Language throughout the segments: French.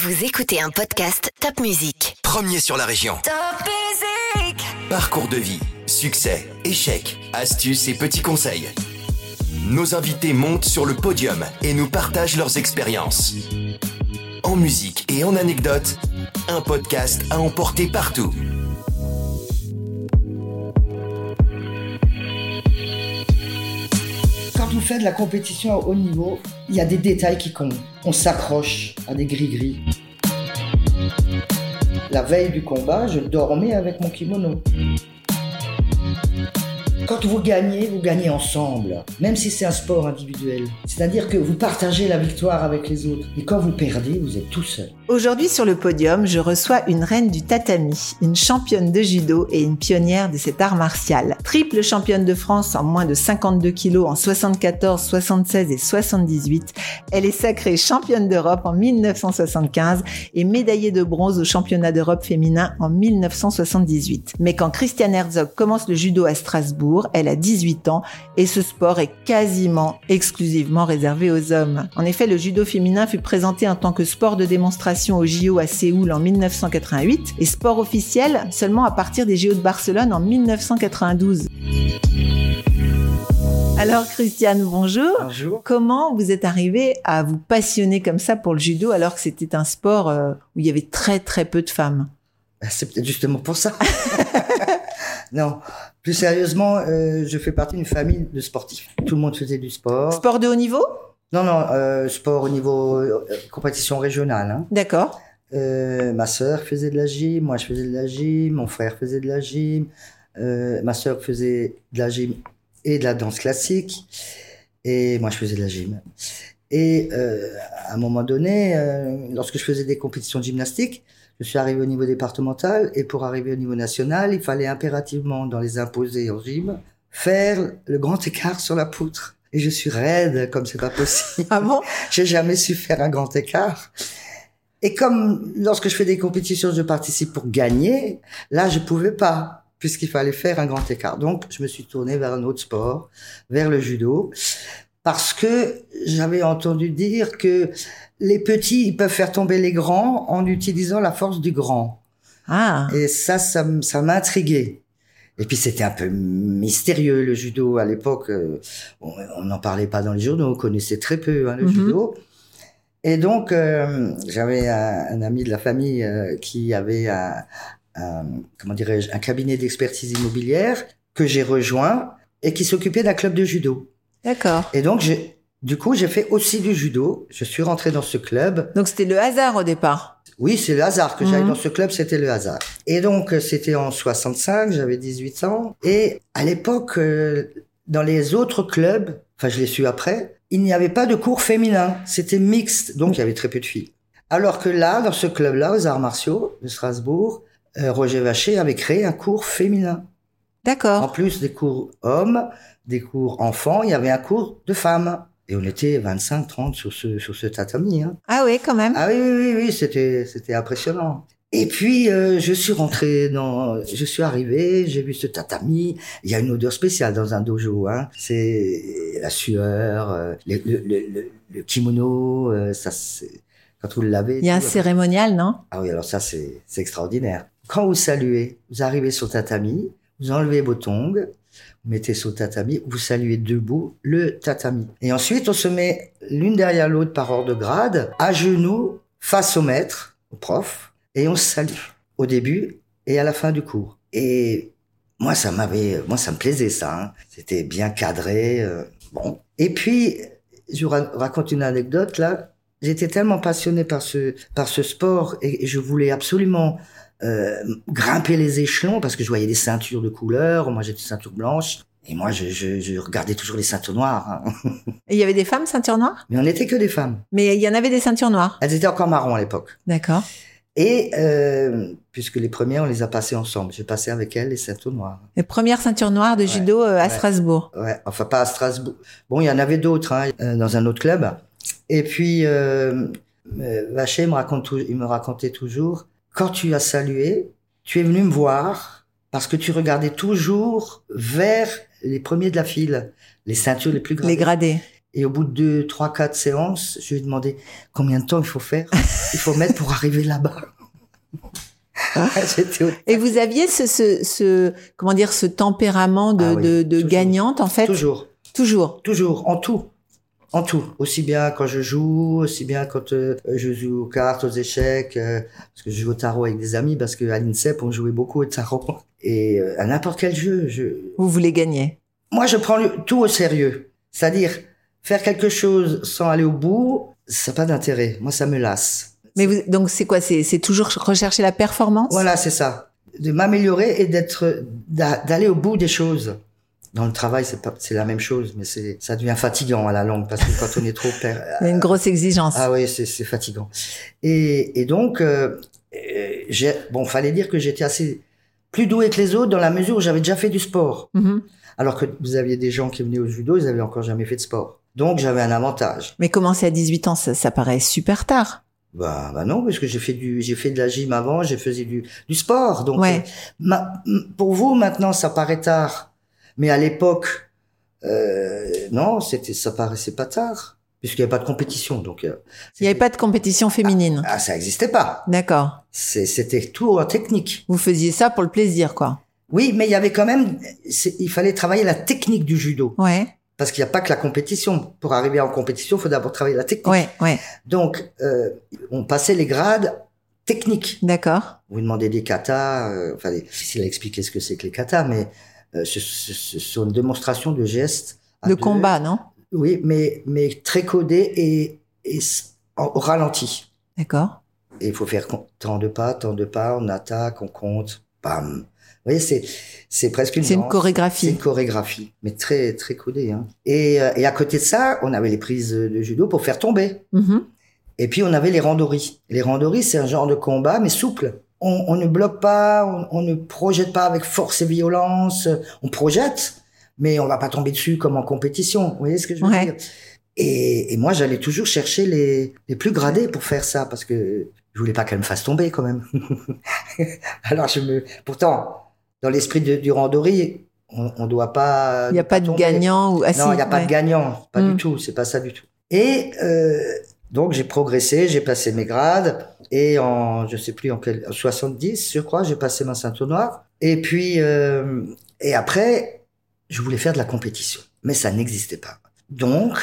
Vous écoutez un podcast Top Music. Premier sur la région. Top Music Parcours de vie, succès, échecs, astuces et petits conseils. Nos invités montent sur le podium et nous partagent leurs expériences. En musique et en anecdotes, un podcast à emporter partout. Vous faites de la compétition à haut niveau, il y a des détails qui comptent. On s'accroche à des gris-gris. La veille du combat, je dormais avec mon kimono. Quand vous gagnez, vous gagnez ensemble, même si c'est un sport individuel. C'est-à-dire que vous partagez la victoire avec les autres. Et quand vous perdez, vous êtes tout seul. Aujourd'hui sur le podium, je reçois une reine du tatami, une championne de judo et une pionnière de cet art martial. Triple championne de France en moins de 52 kilos en 74, 76 et 78, elle est sacrée championne d'Europe en 1975 et médaillée de bronze au championnat d'Europe féminin en 1978. Mais quand Christiane Herzog commence le judo à Strasbourg, elle a 18 ans et ce sport est quasiment exclusivement réservé aux hommes. En effet, le judo féminin fut présenté en tant que sport de démonstration au JO à Séoul en 1988 et sport officiel seulement à partir des JO de Barcelone en 1992. Alors Christiane, bonjour. Bonjour. Comment vous êtes arrivée à vous passionner comme ça pour le judo alors que c'était un sport euh, où il y avait très très peu de femmes? Ben, C'est peut-être justement pour ça. non, plus sérieusement, euh, je fais partie d'une famille de sportifs. Tout le monde faisait du sport. Sport de haut niveau? Non, non, euh, sport au niveau euh, compétition régionale. Hein. D'accord. Ma sœur faisait de la gym, moi je faisais de la gym, mon frère faisait de la gym, ma sœur faisait de la gym et de la danse classique, et moi je faisais de la gym. Et euh, à un moment donné, euh, lorsque je faisais des compétitions de gymnastique, je suis arrivé au niveau départemental, et pour arriver au niveau national, il fallait impérativement, dans les imposés en gym, faire le grand écart sur la poutre. Et je suis raide, comme c'est pas possible. Ah bon? J'ai jamais su faire un grand écart. Et comme lorsque je fais des compétitions, je participe pour gagner, là, je pouvais pas, puisqu'il fallait faire un grand écart. Donc, je me suis tourné vers un autre sport, vers le judo, parce que j'avais entendu dire que les petits, ils peuvent faire tomber les grands en utilisant la force du grand. Ah, Et ça, ça, ça m'intriguait. Et puis c'était un peu mystérieux le judo à l'époque. euh, On n'en parlait pas dans les journaux, on connaissait très peu hein, le Mhm. judo. Et donc euh, j'avais un, un ami de la famille euh, qui avait un, un- comment dirais-je un cabinet d'expertise immobilière que j'ai rejoint et qui s'occupait d'un club de judo. D'accord. Et donc j'ai du coup j'ai fait aussi du judo. Je suis rentré dans ce club. Donc c'était le hasard au départ. Oui, c'est le hasard que j'aille Mhm. dans ce club, c'était le hasard. Et donc, euh, c'était en 65, j'avais 18 ans. Et à l'époque, euh, dans les autres clubs, enfin, je l'ai su après, il n'y avait pas de cours féminin. C'était mixte, donc il y avait très peu de filles. Alors que là, dans ce club-là, aux arts martiaux de Strasbourg, euh, Roger Vacher avait créé un cours féminin. En D'accord. plus des cours hommes, des cours enfants, il y avait un cours de femmes. Et on était 25, 30 sur ce, sur ce tatami. Hein. Ah oui, quand même. Ah oui, oui, oui, oui, c'était, c'était impressionnant. Et puis, euh, je suis rentré dans, je suis arrivé, j'ai vu ce tatami. Il y a une odeur spéciale dans un dojo, hein. C'est la sueur, euh, le, le, le, le- kimono, euh, ça, c'est, quand vous le lavez. Il y a un cérémonial, non? Ah oui, alors ça, c'est, c'est extraordinaire. Quand vous saluez, vous arrivez sur tatami, vous enlevez vos tongs, mettez sur tatami, vous saluez debout le tatami. Et ensuite, on se met l'une derrière l'autre par ordre de grade, à genoux, face au maître, au prof, et on se salue au début et à la fin du cours. Et moi, ça m'avait, moi, ça me plaisait ça. hein. C'était bien cadré. euh, bon. Et puis, je vous ra- raconte une anecdote là. J'étais tellement passionné par ce par ce sport et, je voulais absolument grimper les échelons parce que je voyais des ceintures de couleur. Moi, j'étais ceinture blanche. Et moi, je, je, je regardais toujours les ceintures noires. hein. Et il y avait des femmes ceinture noire Mais on n'était que des femmes. Mais il y en avait des ceintures noires? Elles étaient encore marron à l'époque. D'accord. Et euh, puisque les premières, on les a passées ensemble. J'ai passé avec elles les ceintures noires. Les premières ceintures noires de judo euh, à ouais. Strasbourg. Ouais, enfin pas à Strasbourg. Bon, il y en avait d'autres hein, euh, dans un autre club. Et puis euh, euh, Vacher me raconte, il me racontait toujours quand tu as salué, tu es venu me voir parce que tu regardais toujours vers les premiers de la file, les ceintures les plus grandes. Les gradés. Et au bout de deux, trois, quatre séances, je lui ai demandé combien de temps il faut faire, il faut mettre pour arriver là-bas. Et vous aviez ce, ce, ce, comment dire, ce tempérament de, Ah oui, de, de toujours. gagnante, en fait? Toujours, Toujours. toujours, en tout. En tout. Aussi bien quand je joue, aussi bien quand euh, je joue aux cartes, aux échecs, euh, parce que je joue au tarot avec des amis, parce qu'à l'INSEP, on jouait beaucoup au tarot. Et euh, à n'importe quel jeu, je, Vous voulez gagner. Moi, je prends le- tout au sérieux. C'est-à-dire, faire quelque chose sans aller au bout, ça n'a pas d'intérêt. Moi, ça me lasse. Mais vous, donc, c'est quoi? C'est, toujours rechercher la performance? Voilà, c'est ça. De m'améliorer et d'être, d'a- d'aller au bout des choses. Dans le travail, c'est pas, c'est la même chose, mais c'est, ça devient fatigant à la longue parce que quand on est trop per- une grosse exigence. ah oui, c'est, c'est fatigant. Et, et donc, euh, euh, j'ai, bon, fallait dire que j'étais assez plus doué que les autres dans la mesure où j'avais déjà fait du sport. Mhm. Alors que vous aviez des gens qui venaient au judo, ils avaient encore jamais fait de sport. Donc j'avais un avantage. Mais commencer à 18 ans, ça, ça paraît super tard. Bah, bah non, parce que j'ai fait du, j'ai fait de la gym avant, j'ai fait du, du sport. Donc, Ouais. euh, ma- pour vous maintenant, ça paraît tard, mais à l'époque, euh, non, c'était, ça paraissait pas tard, puisqu'il n'y avait pas de compétition. Donc, euh, Il n'y avait pas de compétition féminine. ah, ça existait pas. D'accord. C'était tout en technique. Vous faisiez ça pour le plaisir, quoi. Oui, mais il y avait quand même, il fallait travailler la technique du judo, Ouais. parce qu'il n'y a pas que la compétition. Pour arriver en compétition, il faut d'abord travailler la technique. Ouais, ouais. Donc, euh, on passait les grades techniques. D'accord. Vous demandez des katas, euh, enfin, c'est difficile à expliquer ce que c'est que les katas, mais ce, ce- sont une démonstration de gestes. De deux. combat, non? Oui, mais, mais très codé et, et au ralenti. D'accord. Et il faut faire tant de pas, tant de pas, on attaque, on compte, bam. Vous voyez, c'est, c'est presque une C'est une chorégraphie. C'est une chorégraphie, mais très, très codée. Hein. Et, euh, et à côté de ça, on avait les prises de judo pour faire tomber. Mhm. Et puis on avait les randoris. Les randoris, c'est un genre de combat, mais souple. On, on ne bloque pas, on, on ne projette pas avec force et violence. On projette, mais on va pas tomber dessus comme en compétition. Vous voyez ce que je veux Ouais. dire? Et, et moi, j'allais toujours chercher les, les plus gradés pour faire ça, parce que je voulais pas qu'elle me fasse tomber quand même. Alors je me, pourtant, dans l'esprit du randori, on, on doit pas. Il n'y a pas de gagnant ou, ah, Non, il n'y a pas de gagnant, pas Mm. du tout, c'est pas ça du tout. Et euh, donc j'ai progressé, j'ai passé mes grades et en je sais plus en quel en 70 je crois, j'ai passé ma ceinture noire et puis euh, et après je voulais faire de la compétition, mais ça n'existait pas. Donc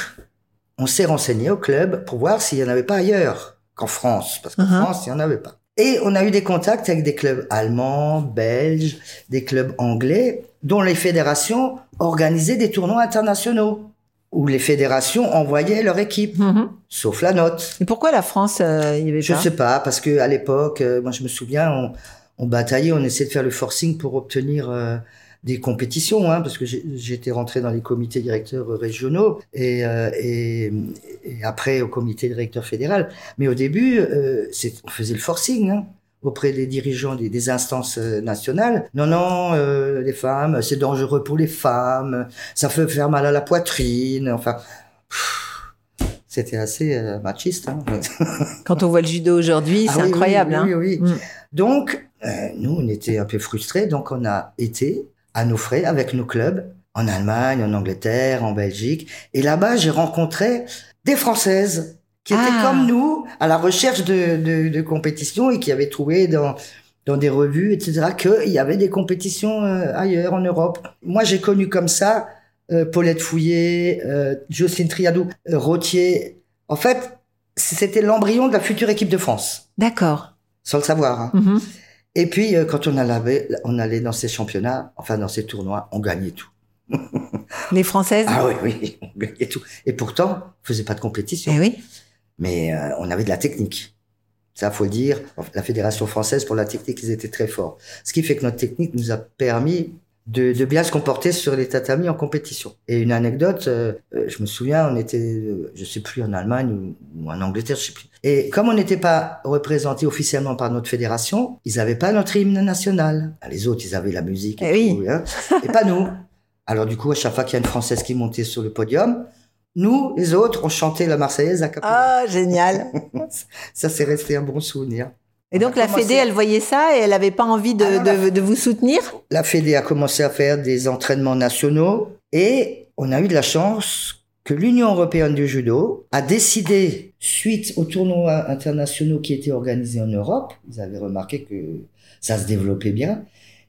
on s'est renseigné au club pour voir s'il y en avait pas ailleurs qu'en France parce qu'en Mhm. France il y en avait pas. Et on a eu des contacts avec des clubs allemands, belges, des clubs anglais, dont les fédérations organisaient des tournois internationaux, où les fédérations envoyaient leur équipe, Mhm. Sauf la note. Et pourquoi la France, euh, il y avait Je pas sais pas, parce que à l'époque, euh, moi je me souviens, on, on bataillait, on essayait de faire le forcing pour obtenir euh, des compétitions, hein, parce que j'étais rentré dans les comités directeurs régionaux et, et, et après au comité directeur fédéral. Mais au début, on faisait le forcing. Hein auprès des dirigeants des, des instances nationales. Non, non, les femmes, c'est dangereux pour les femmes, ça fait faire mal à la poitrine, enfin... pff, C'était assez euh, machiste. Hein. Quand on voit le judo aujourd'hui, Ah c'est oui, incroyable. oui, hein. oui. Mm. Donc, euh, nous, on était un peu frustrés, donc on a été à nos frais avec nos clubs en Allemagne, en Angleterre, en Belgique. Et là-bas, j'ai rencontré des Françaises qui étaient Ah. comme nous à la recherche de, de, de compétitions et qui avaient trouvé dans dans des revues, etc., qu'il y avait des compétitions euh, ailleurs en Europe. Moi, j'ai connu comme ça Paulette Fouillé, euh, Jocelyne Triadou, euh, Rottier. En fait, c'était l'embryon de la future équipe de France, D'accord. sans le savoir. hein. Mhm. Et puis, euh, quand on allait, on allait dans ces championnats, enfin dans ces tournois, on gagnait tout. Les Françaises? Ah oui, oui, on gagnait tout. Et pourtant, on faisait pas de compétition. Eh oui. Mais euh, on avait de la technique. Ça, faut le dire. La Fédération française, pour la technique, ils étaient très forts. Ce qui fait que notre technique nous a permis de, de bien se comporter sur les tatamis en compétition. Et une anecdote, euh, euh, je me souviens, on était, euh, je sais plus, en Allemagne ou, ou en Angleterre, je sais plus. Et comme on n'était pas représenté officiellement par notre fédération, ils avaient pas notre hymne national. Les autres, ils avaient la musique et, Eh oui. tout, hein. et pas nous. Alors du coup, à chaque fois qu'il y a une Française qui montait sur le podium, nous, les autres, on chantait la Marseillaise à cappella. Ah, génial. Ça, c'est resté un bon souvenir. Et donc la commencé- Fédé, elle voyait ça et elle avait pas envie de, Ah non, la- de, de vous soutenir? La Fédé a commencé à faire des entraînements nationaux et on a eu de la chance que l'Union européenne du judo a décidé, suite aux tournois internationaux qui étaient organisés en Europe, ils avaient remarqué que ça se développait bien,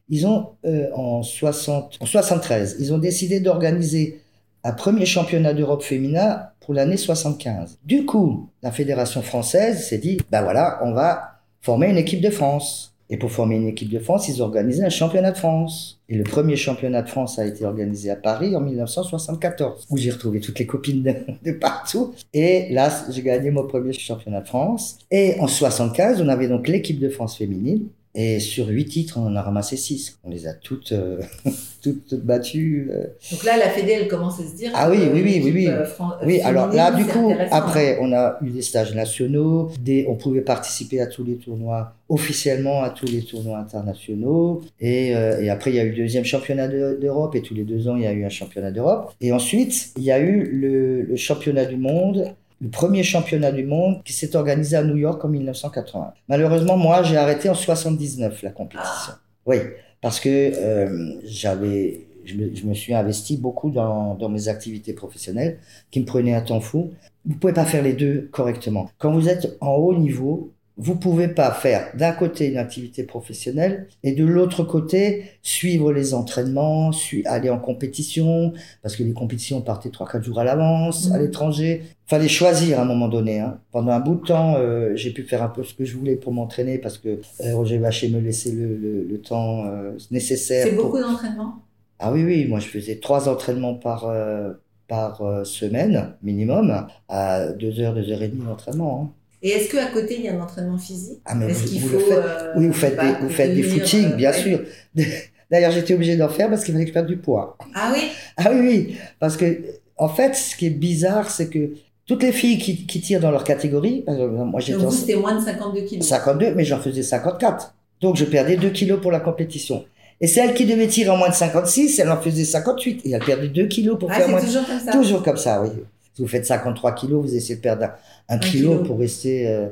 ils ont, euh, en, 60, en 73, ils ont décidé d'organiser un premier championnat d'Europe féminin pour l'année 75. Du coup, la fédération française s'est dit, ben voilà, on va former une équipe de France. Et pour former une équipe de France, ils organisé un championnat de France. Et le premier championnat de France a été organisé à Paris en 1974, où j'ai retrouvé toutes les copines de, de partout. Et là, j'ai gagné mon premier championnat de France. Et en 75, on avait donc l'équipe de France féminine. Et sur huit titres, on en a ramassé six. On les a toutes, euh, toutes battues. euh. Donc là, la Fédé, elle commence à se dire. Ah oui, oui, oui, oui, oui. euh, Oui, alors là, du coup, après, on a eu des stages nationaux, des, on pouvait participer à tous les tournois, officiellement à tous les tournois internationaux. Et, euh, et après, il y a eu le deuxième championnat de- d'Europe, et tous les deux ans, il y a eu un championnat d'Europe. Et ensuite, il y a eu le, le championnat du monde, le premier championnat du monde qui s'est organisé à New York en 1980. Malheureusement, moi, j'ai arrêté en 79 la compétition. Oui, parce que euh, j'avais, je me, je me suis investi beaucoup dans, dans mes activités professionnelles qui me prenaient un temps fou. Vous pouvez pas faire les deux correctement. Quand vous êtes en haut niveau, vous pouvez pas faire d'un côté une activité professionnelle et de l'autre côté suivre les entraînements, aller en compétition parce que les compétitions partaient trois quatre jours à l'avance à Mhm. l'étranger. Fallait choisir à un moment donné. Hein. Pendant un bout de temps, euh, j'ai pu faire un peu ce que je voulais pour m'entraîner parce que euh, Roger Vacher me laissait le, le, le temps euh, nécessaire. C'est pour- beaucoup d'entraînement? Ah oui, oui, moi je faisais trois entraînements par, par semaine minimum, à deux heures, deux heures et demie d'entraînement. hein. Et est-ce qu'à côté, il y a un entraînement physique? Ah, mais vous, qu'il vous faut. le faites euh, Oui, vous faites des, pas, vous faites des tenir, footings, euh, bien ouais. sûr. D'ailleurs, j'étais obligé d'en faire parce qu'il fallait que je perde du poids. Ah oui? Ah oui, oui, parce que en fait, ce qui est bizarre, c'est que toutes les filles qui, qui tirent dans leur catégorie, moi j'étais Donc vous, c'était moins de 52 kilos. 52, mais j'en faisais 54. Donc je perdais 2 kilos pour la compétition. Et celle qui devait tirer en moins de 56, elle en faisait 58. Et elle perdait 2 kilos pour Ah, faire moins toujours comme ça Toujours comme ça, oui. Si vous faites 53 kilos, vous essayez de perdre un, un kilo, kilo. pour rester euh,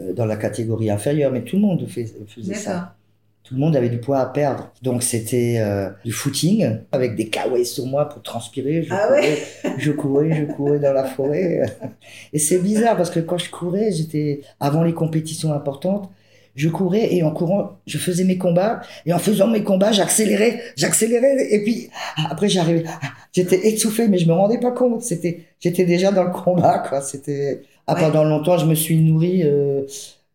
euh, dans la catégorie inférieure. Mais tout le monde fait- faisait ça. Tout le monde avait du poids à perdre. Donc c'était euh, du footing avec des kawaii sur moi pour transpirer. Je, Ah courais, je courais, je courais dans la forêt. Et c'est bizarre parce que quand je courais, j'étais avant les compétitions importantes. Je courais et en courant, je faisais mes combats. Et en faisant mes combats, j'accélérais, j'accélérais. Et puis après, j'arrivais. J'étais étouffé, mais je me rendais pas compte. C'était, j'étais déjà dans le combat, quoi. C'était. Ah, Ouais. pendant longtemps, je me suis nourri euh,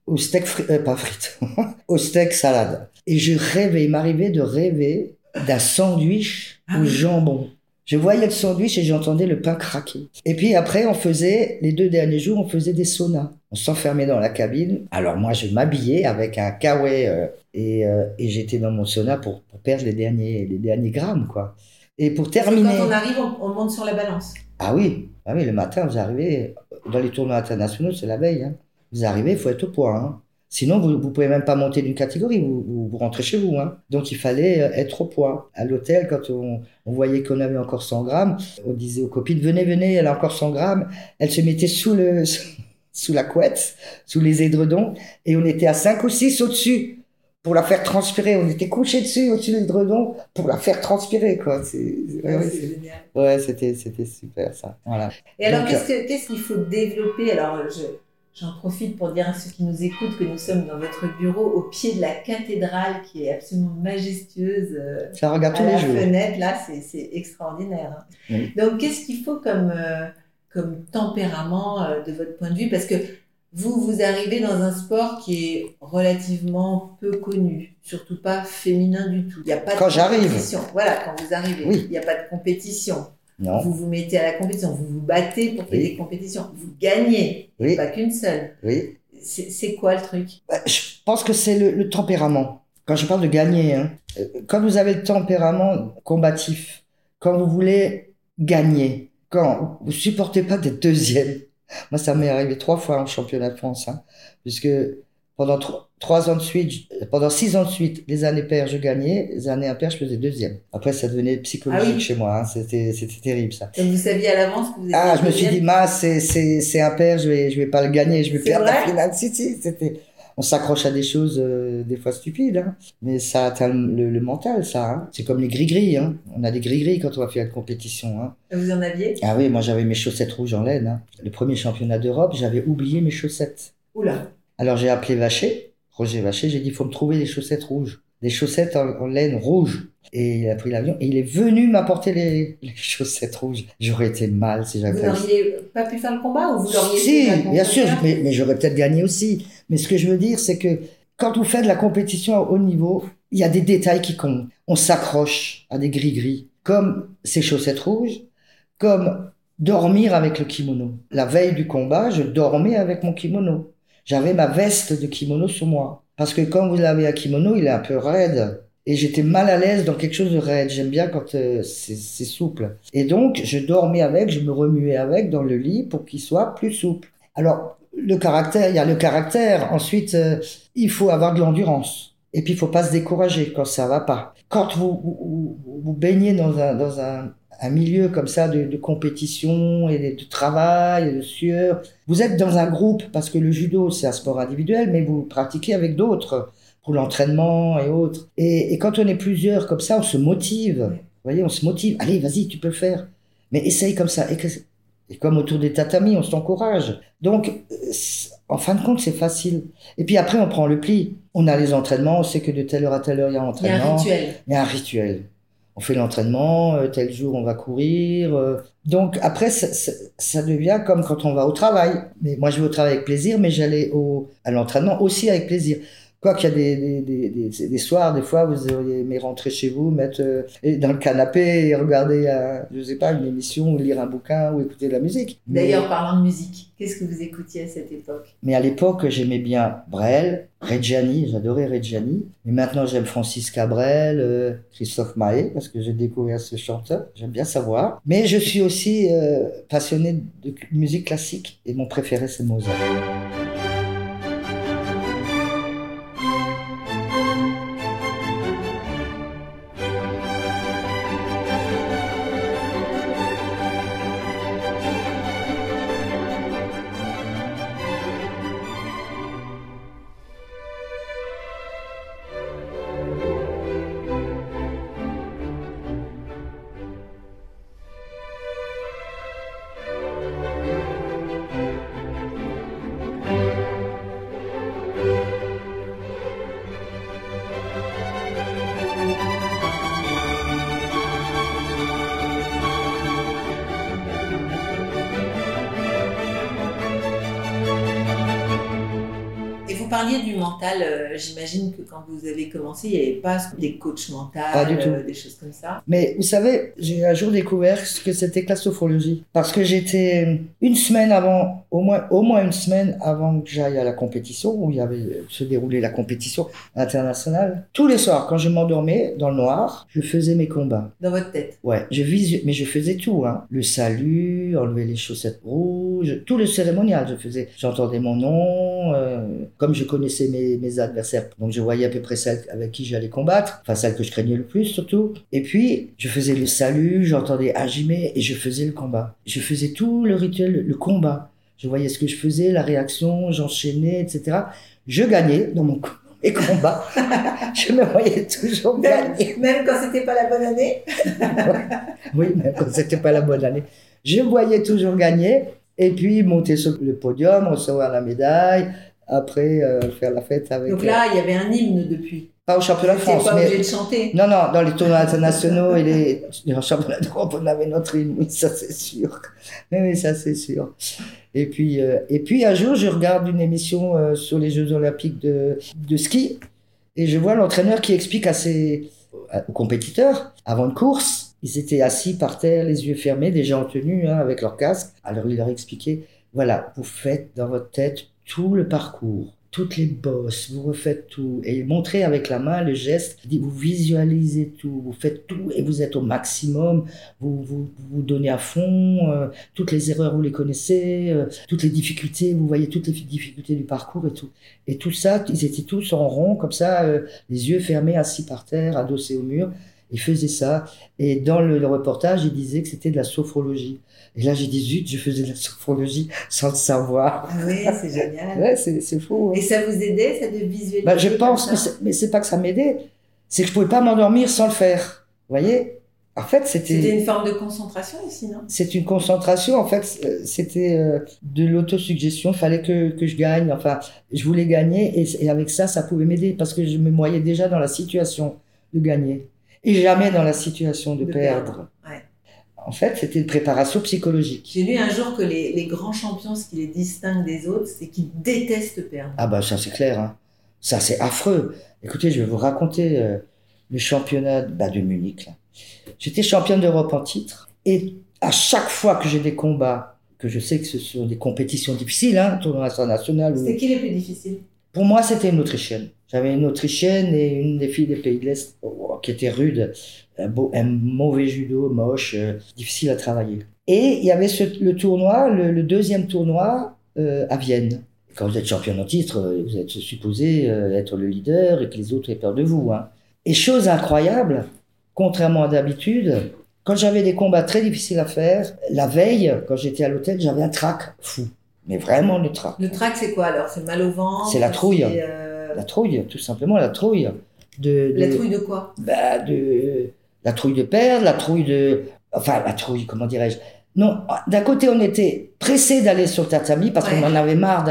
au steak frit, euh, pas frites, au steak salade. Et je rêvais, il m'arrivait de rêver d'un sandwich Ah au oui. jambon. Je voyais le sandwich et j'entendais le pain craquer. Et puis après, on faisait, les deux derniers jours, on faisait des saunas. On s'enfermait dans la cabine. Alors moi, je m'habillais avec un kawaii euh, et, euh, et j'étais dans mon sauna pour, pour perdre les derniers, les derniers grammes, quoi. Et pour terminer... Quand on arrive, on, on monte sur la balance. Ah oui, ah oui, le matin, vous arrivez, dans les tournois internationaux, c'est la veille. Hein. Vous arrivez, il faut être au point. Hein. Sinon, vous ne pouvez même pas monter d'une catégorie, vous, vous, vous rentrez chez vous. Hein. Donc, il fallait euh, être au poids. À l'hôtel, quand on, on voyait qu'on avait encore 100 grammes, on disait aux copines, venez, venez, elle a encore 100 grammes. Elle se mettait sous, le, sous la couette, sous les édredons, et on était à 5 ou 6 au-dessus pour la faire transpirer. On était couché dessus, au-dessus de l'édredon, pour la faire transpirer. quoi. C'est- ouais, ouais. Ouais, c'était, c'était super ça. Voilà. Et alors, Donc, qu'est-ce que- qu'est-ce qu'il faut développer? Alors, je- j'en profite pour dire à ceux qui nous écoutent que nous sommes dans votre bureau au pied de la cathédrale qui est absolument majestueuse. euh, Ça regarde à tous la les jours. fenêtre, là, c'est- extraordinaire. hein. Oui. Donc, qu'est-ce qu'il faut comme, euh, comme tempérament euh, de votre point de vue? Parce que vous, vous arrivez dans un sport qui est relativement peu connu, surtout pas féminin du tout. Il n'y a pas Quand de j'arrive. compétition. Voilà, quand vous arrivez, Oui. il n'y a pas de compétition. Non. Vous vous mettez à la compétition, vous vous battez pour qu'il y ait des compétitions. Vous gagnez, Oui, pas qu'une seule. oui. C'est quoi le truc? Bah, Je pense que c'est le, le tempérament. Quand je parle de gagner, hein, euh, quand vous avez le tempérament combatif, quand vous voulez gagner, quand vous supportez pas d'être deuxième. Moi, ça m'est arrivé trois fois en championnat de France, hein, puisque pendant tro- trois ans de suite, pendant six ans de suite, les années paires, je gagnais, les années impaires, je faisais deuxième. Après, ça devenait psychologique Ah oui. chez moi, hein, c'était, c'était terrible ça. Donc vous saviez à l'avance que vous étiez Ah, je me suis dit, mince, c'est, c'est, c'est impair, je vais, je vais pas le gagner, je vais C'est perdre la finale. Si, si, c'était. on s'accroche à des choses euh, des fois stupides, hein. mais ça atteint le, le mental, ça. hein. C'est comme les gris-gris. Hein. On a des gris-gris quand on va faire une compétition. Hein. Vous en aviez? Ah oui, moi j'avais mes chaussettes rouges en laine. hein. Le premier championnat d'Europe, j'avais oublié mes chaussettes. Oula. Alors j'ai appelé Vacher, Roger Vacher, j'ai dit, il faut me trouver des chaussettes rouges. Des chaussettes en, en laine rouge. Et il a pris l'avion et il est venu m'apporter les, les chaussettes rouges. J'aurais été mal si Vous j'avais pas n'auriez pas pu faire le combat ou vous l'auriez si, fait bien sûr, mais j'aurais peut-être gagné aussi. Mais ce que je veux dire, c'est que quand vous faites de la compétition à haut niveau, il y a des détails qui comptent. On s'accroche à des gris-gris, comme ces chaussettes rouges, comme dormir avec le kimono. La veille du combat, je dormais avec mon kimono. J'avais ma veste de kimono sur moi. Parce que quand vous avez un kimono, il est un peu raide. Et j'étais mal à l'aise dans quelque chose de raide. J'aime bien quand euh, c'est souple. Et donc, je dormais avec, je me remuais avec dans le lit pour qu'il soit plus souple. Alors, le caractère, il y a le caractère. Ensuite, euh, il faut avoir de l'endurance. Et puis, il faut pas se décourager quand ça va pas. Quand vous, vous- vous baignez dans un, dans un, un milieu comme ça de, de compétition et de, travail, et de sueur, vous êtes dans un groupe parce que le judo, c'est un sport individuel, mais vous pratiquez avec d'autres pour l'entraînement et autres. Et, et quand on est plusieurs comme ça, on se motive. Vous voyez, on se motive. Allez, vas-y, tu peux le faire. Mais essaye comme ça. Et, que- et comme autour des tatamis, on s'encourage. Donc, euh, en fin de compte, c'est facile. Et puis après, on prend le pli. On a les entraînements, on sait que de telle heure à telle heure, il y a un Il y a un entraînement. rituel. Il y a un rituel. On fait l'entraînement, euh, tel jour on va courir. euh. Donc après, ça, devient comme quand on va au travail. Mais moi, je vais au travail avec plaisir, mais j'allais à l'entraînement aussi avec plaisir. Quoi qu'il y a des, des, des, des, des soirs, des fois, vous auriez aimé rentrer chez vous, mettre euh, dans le canapé et regarder, euh, je sais pas, une émission, ou lire un bouquin ou écouter de la musique. Mais- D'ailleurs, parlant de musique, qu'est-ce que vous écoutiez à cette époque? Mais à l'époque, j'aimais bien Brel, Reggiani, j'adorais Reggiani. Mais maintenant, j'aime Francis Cabrel, euh, Christophe Maé, parce que j'ai découvert ce chanteur. J'aime bien savoir. Mais je suis aussi euh, passionné de musique classique et mon préféré, c'est Mozart. J'imagine que quand vous avez commencé, il n'y avait pas des coachs mentaux, euh, des choses comme ça. Mais vous savez, j'ai un jour découvert ce que c'était que la sophrologie. Parce que j'étais une semaine avant, au moins, au moins une semaine avant que j'aille à la compétition, où il y avait se déroulait la compétition internationale. Tous les soirs, quand je m'endormais dans le noir, je faisais mes combats. Dans votre tête. Ouais, je visu... mais je faisais tout, hein. Le salut, enlever les chaussettes rouges, tout le cérémonial, je faisais. J'entendais mon nom, euh, comme je connaissais mes, mes adversaires, donc je voyais à peu près celles avec qui j'allais combattre, enfin celles que je craignais le plus surtout. Et puis, je faisais le salut, j'entendais Hajime et je faisais le combat. Je faisais tout le rituel, le combat. Je voyais ce que je faisais, la réaction, j'enchaînais, etc. Je gagnais dans mon mes combats. je me voyais toujours gagner. Même, quand c'était pas la bonne année Oui, même quand c'était pas la bonne année. Je voyais toujours gagner et puis monter sur le podium, recevoir la médaille, après euh, faire la fête avec. Donc là, il y avait un hymne depuis. euh, pas au championnat de France, pas mais obligé de chanter. non, non, dans les tournois internationaux et les, les championnats d'Europe, on avait notre hymne, oui, ça c'est sûr. Oui, oui, ça c'est sûr. Et puis, euh, et puis un jour, je regarde une émission euh, sur les Jeux Olympiques de, de ski et je vois l'entraîneur qui explique à ses aux compétiteurs avant une course. Ils étaient assis par terre, les yeux fermés, déjà en tenue, hein, avec leur casque. Alors il leur expliquait voilà, vous faites dans votre tête tout le parcours toutes les bosses, vous refaites tout. Et montrez avec la main le geste, il dit, vous visualisez tout, vous faites tout et vous êtes au maximum, vous vous, vous donnez à fond, euh, toutes les erreurs vous les connaissez, euh, toutes les difficultés, vous voyez toutes les difficultés du parcours et tout. Et tout ça, ils étaient tous en rond, comme ça, euh, les yeux fermés, assis par terre, adossés au mur. Il faisait ça. Et dans le, le reportage, il disait que c'était de la sophrologie. Et là, j'ai dit, zut, je faisais de la sophrologie sans le savoir. Ah oui, c'est génial. Ouais, c'est c'est fou. hein. Et ça vous aidait, ça de visualiser Bah, je pense, que c'est- mais c'est pas que ça m'aidait, c'est que je pouvais pas m'endormir sans le faire. Vous voyez? En fait, C'était c'était une forme de concentration aussi, non? C'est une concentration. En fait, euh, c'était euh, de l'autosuggestion. Il fallait que, que je gagne. Enfin, je voulais gagner et, et avec ça, ça pouvait m'aider parce que je me voyais déjà dans la situation de gagner et jamais dans la situation de, De perdre. perdre, ouais. En fait, c'était une préparation psychologique. J'ai lu un jour que les, les grands champions, ce qui les distingue des autres, c'est qu'ils détestent perdre. Ah bah ça c'est clair, hein. ça c'est affreux. Écoutez, je vais vous raconter euh, le championnat bah, de Munich. là. J'étais championne d'Europe en titre et à chaque fois que j'ai des combats, que je sais que ce sont des compétitions difficiles, hein, tournoi international, ou- C'était qui les plus difficiles? Pour moi c'était une Autrichienne. J'avais une Autrichienne et une des filles des pays de l'Est oh, qui était rude, un, mauvais judo, moche, euh, difficile à travailler. Et il y avait le tournoi, le, deuxième tournoi euh, à Vienne. Quand vous êtes championne en titre, euh, vous êtes supposé être le leader et que les autres aient peur de vous. Hein. Et chose incroyable, contrairement à d'habitude, quand j'avais des combats très difficiles à faire, la veille, quand j'étais à l'hôtel, j'avais un trac fou. Mais vraiment le trac. Le trac, c'est quoi alors? C'est mal au ventre? C'est la trouille. euh, La trouille, tout simplement la trouille. De, de- La trouille de quoi? Bah, de la trouille de perdre, la trouille de, enfin la trouille, comment dirais-je? Non, d'un côté on était pressé d'aller sur le tatami parce Ouais. qu'on en avait marre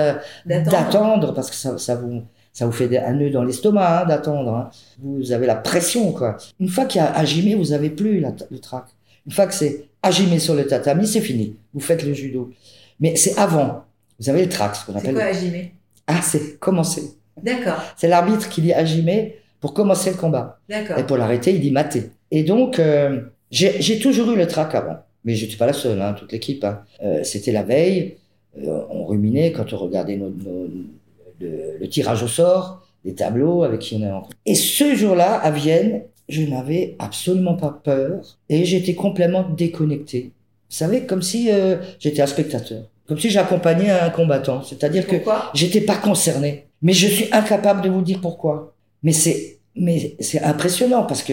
D'attendre. parce que ça, ça vous ça vous fait un nœud dans l'estomac hein, d'attendre. hein. Vous avez la pression quoi. Une fois qu'il y a Hajime, vous avez plus la, le trac. Une fois que c'est Hajime sur le tatami, c'est fini. Vous faites le judo. Mais c'est avant. Vous avez le trac, ce qu'on C'est appelle. quoi Hajime Ah, c'est commencer. D'accord, C'est l'arbitre qui dit Hajime pour commencer le combat. d'accord. Et pour l'arrêter, il dit maté. Et donc, euh, j'ai toujours eu le trac avant. Mais je n'étais pas la seule, hein, toute l'équipe. hein. Euh, C'était la veille. euh, on ruminait quand on regardait nos- nos- le, le tirage au sort, les tableaux avec qui on est en Et ce jour-là, à Vienne, je n'avais absolument pas peur et j'étais complètement déconnecté. Vous savez, comme si j'étais un spectateur. Comme si j'accompagnais un combattant. C'est-à-dire que J'étais pas concerné. Mais je suis incapable de vous dire pourquoi. Mais c'est, mais c'est impressionnant parce que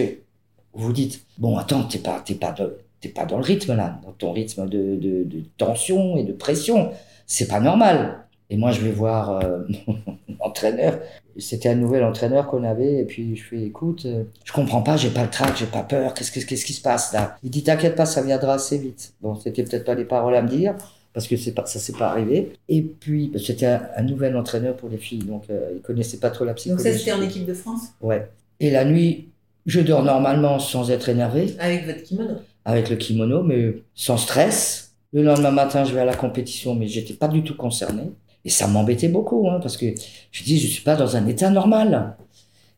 vous dites, bon, attends, t'es pas, t'es pas, dans- t'es pas dans le rythme là, dans ton rythme de, de, de tension et de pression. C'est pas normal. Et moi, je vais voir euh, mon entraîneur. C'était un nouvel entraîneur qu'on avait. Et puis, je fais, écoute, euh, je comprends pas, j'ai pas le trac, j'ai pas peur. Qu'est-ce, qu'est-ce, qu'est-ce qui se passe là? Il dit, t'inquiète pas, ça viendra assez vite. Bon, c'était peut-être pas les paroles à me dire parce que c'est pas, ça s'est pas arrivé. Et puis, c'était un, un nouvel entraîneur pour les filles, donc euh, il connaissait pas trop la Donc psychologie. ça, c'était en équipe de France? Ouais. Et la nuit, je dors normalement sans être énervé, Avec votre kimono? Avec le kimono, mais sans stress. Le lendemain matin, je vais à la compétition, mais j'étais pas du tout concerné. Et ça m'embêtait beaucoup, hein, parce que je dis, je suis pas dans un état normal.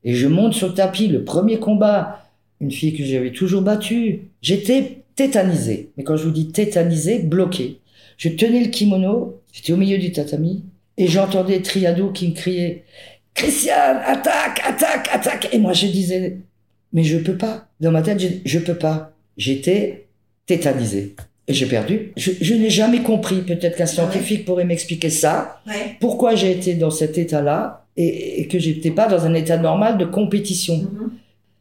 Et je monte sur le tapis, le premier combat, une fille que j'avais toujours battue. J'étais tétanisé. Mais quand je vous dis tétanisé, bloqué. Je tenais le kimono, j'étais au milieu du tatami, et j'entendais Triado qui me criait Christiane, attaque, attaque, attaque. Et moi, je disais, mais je peux pas. Dans ma tête, je, je peux pas. J'étais tétanisé. Et j'ai perdu. Je, je n'ai jamais compris, peut-être qu'un scientifique pourrait m'expliquer ça, Ouais. pourquoi j'ai été dans cet état-là et, et que j'étais pas dans un état normal de compétition. Mhm.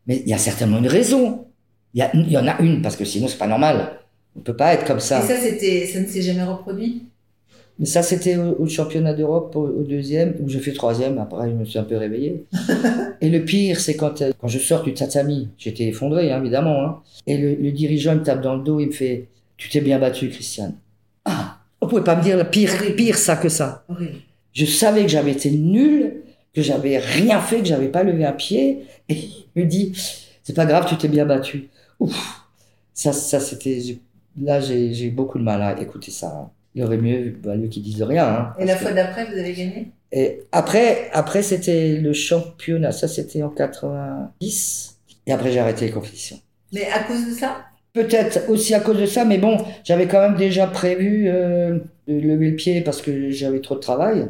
Mais il y a certainement une raison. Il y, y en a une, parce que sinon c'est pas normal. On peut pas être comme ça. Et ça, c'était, ça ne s'est jamais reproduit? Mais ça, c'était au, au championnat d'Europe, au, au deuxième, où j'ai fait troisième. Après, je me suis un peu réveillé. et le pire, c'est quand, euh, quand je sors du tatami, j'étais effondré, hein, évidemment. Hein, et le, le dirigeant il me tape dans le dos, il me fait Tu t'es bien battu, Christiane. Ah, on pouvait pas me dire le pire, pire ça que ça. Horrible. Je savais que j'avais été nul, que j'avais rien fait, que j'avais pas levé un pied. Et il me dit C'est pas grave, tu t'es bien battu. Ouf, ça, ça c'était. Là, j'ai eu beaucoup de mal à écouter ça. Il aurait mieux valu qu'ils disent rien. hein, Et la que- fois d'après, vous avez gagné? Et après, après c'était le championnat. Ça, c'était en 90. Et après, j'ai arrêté les compétitions. Mais à cause de ça? Peut-être aussi à cause de ça, mais bon, j'avais quand même déjà prévu euh, de lever le pied parce que j'avais trop de travail,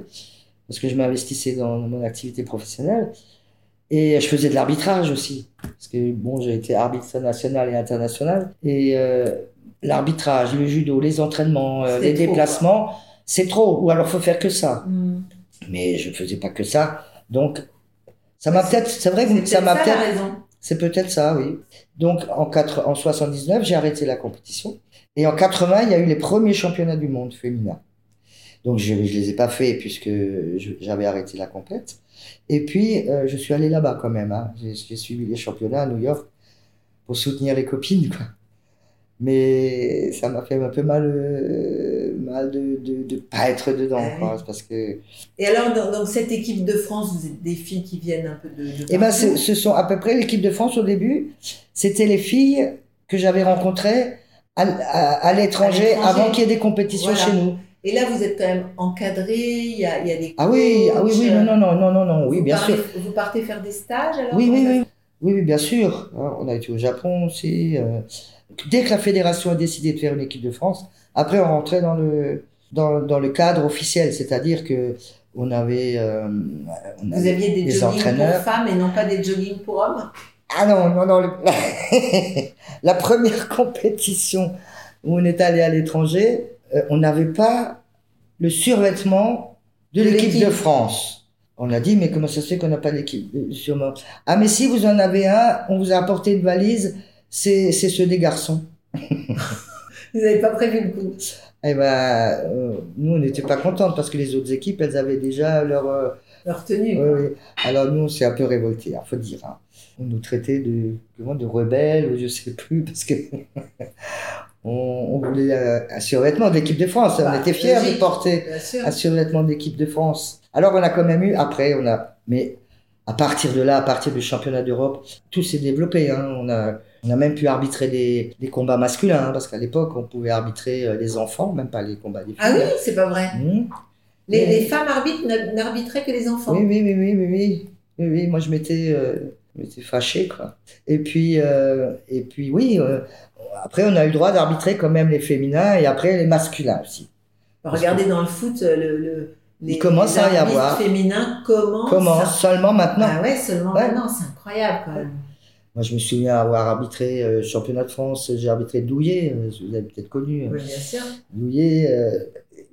parce que je m'investissais dans mon activité professionnelle. Et je faisais de l'arbitrage aussi, parce que bon, j'ai été arbitre national et international. Et euh, l'arbitrage, le judo, les entraînements, euh, les trop, déplacements, c'est trop. Ou alors faut faire que ça. Hmm. Mais je faisais pas que ça. Donc, ça m'a peut-être, c'est vrai que ça m'a peut-être, raison. C'est peut-être ça, oui. Donc en, 4, en 79, j'ai arrêté la compétition. Et en 80, il y a eu les premiers championnats du monde féminin. Donc je ne les ai pas faits puisque j'avais arrêté la compète. Et puis euh, je suis allé là-bas quand même. Hein. J'ai suivi les championnats à New York pour soutenir les copines. Quoi. Mais ça m'a fait un peu mal, euh, mal de ne de, pas être dedans. Ah quoi, parce que... Et alors, dans, dans, cette équipe de France, vous êtes des filles qui viennent un peu de. de Eh ben, ce sont à peu près l'équipe de France au début. C'était les filles que j'avais rencontrées à, à, à l'étranger avant qu'il y ait des compétitions Voilà. chez nous. Et là, vous êtes quand même encadré, il y a, il y a des. Ah oui, ah oui, oui, non, non, non, non, non, non, oui, Vous bien partez- sûr. Vous partez faire des stages alors Oui, oui, oui. Oui, oui, bien sûr. Hein, On a été au Japon aussi. euh. Dès que la fédération a décidé de faire une équipe de France, après on rentrait dans le, dans, dans le cadre officiel, c'est-à-dire que on avait, euh, on Vous aviez des, des joggings entraîneurs. pour femmes et non pas des joggings pour hommes? Ah non, non, non. le- la première compétition où on est allé à l'étranger, euh, on n'avait pas le survêtement de De l'équipe de l'équipe. France. On a dit, mais comment ça se fait qu'on n'a pas survêtement Ah, mais si vous en avez un, on vous a apporté une valise, c'est ceux des garçons. Vous n'avez pas prévu le coup Eh ben, euh, nous, on n'était pas contents parce que les autres équipes, elles avaient déjà leur. euh, leur tenue. Alors nous, on s'est un peu révoltés, il faut dire. hein. On nous traitait de, de rebelles, ou je sais plus, parce que on, on voulait euh, un survêtement de l'équipe de France. Bah, on était fiers de porter un survêtement de l'équipe de France. Alors on a quand même eu, après, on a, mais à partir de là, à partir du championnat d'Europe, tout s'est développé. Hein. On a, on a même pu arbitrer des, des combats masculins, hein, parce qu'à l'époque, on pouvait arbitrer euh, les enfants, même pas les combats des filles. Ah oui, c'est pas vrai. Mmh. Les, les femmes arbitres n'arbitraient que les enfants. Oui, oui, oui, oui, oui, oui. Oui, oui, moi je m'étais euh, je m'étais fâché, quoi. Et puis, euh, et puis oui, euh, après on a eu le droit d'arbitrer quand même les féminins et après les masculins aussi. Regardez dans le foot, euh, le, le, les, Il commence les à y arbitres avoir. féminins commencent. Comment Seulement maintenant. Ah ouais, seulement Ouais. maintenant, c'est incroyable quand même. Moi je me souviens avoir arbitré euh, championnat de France, j'ai arbitré Douillet, euh, vous avez peut-être connu. Oui, bien sûr. Douillet, euh,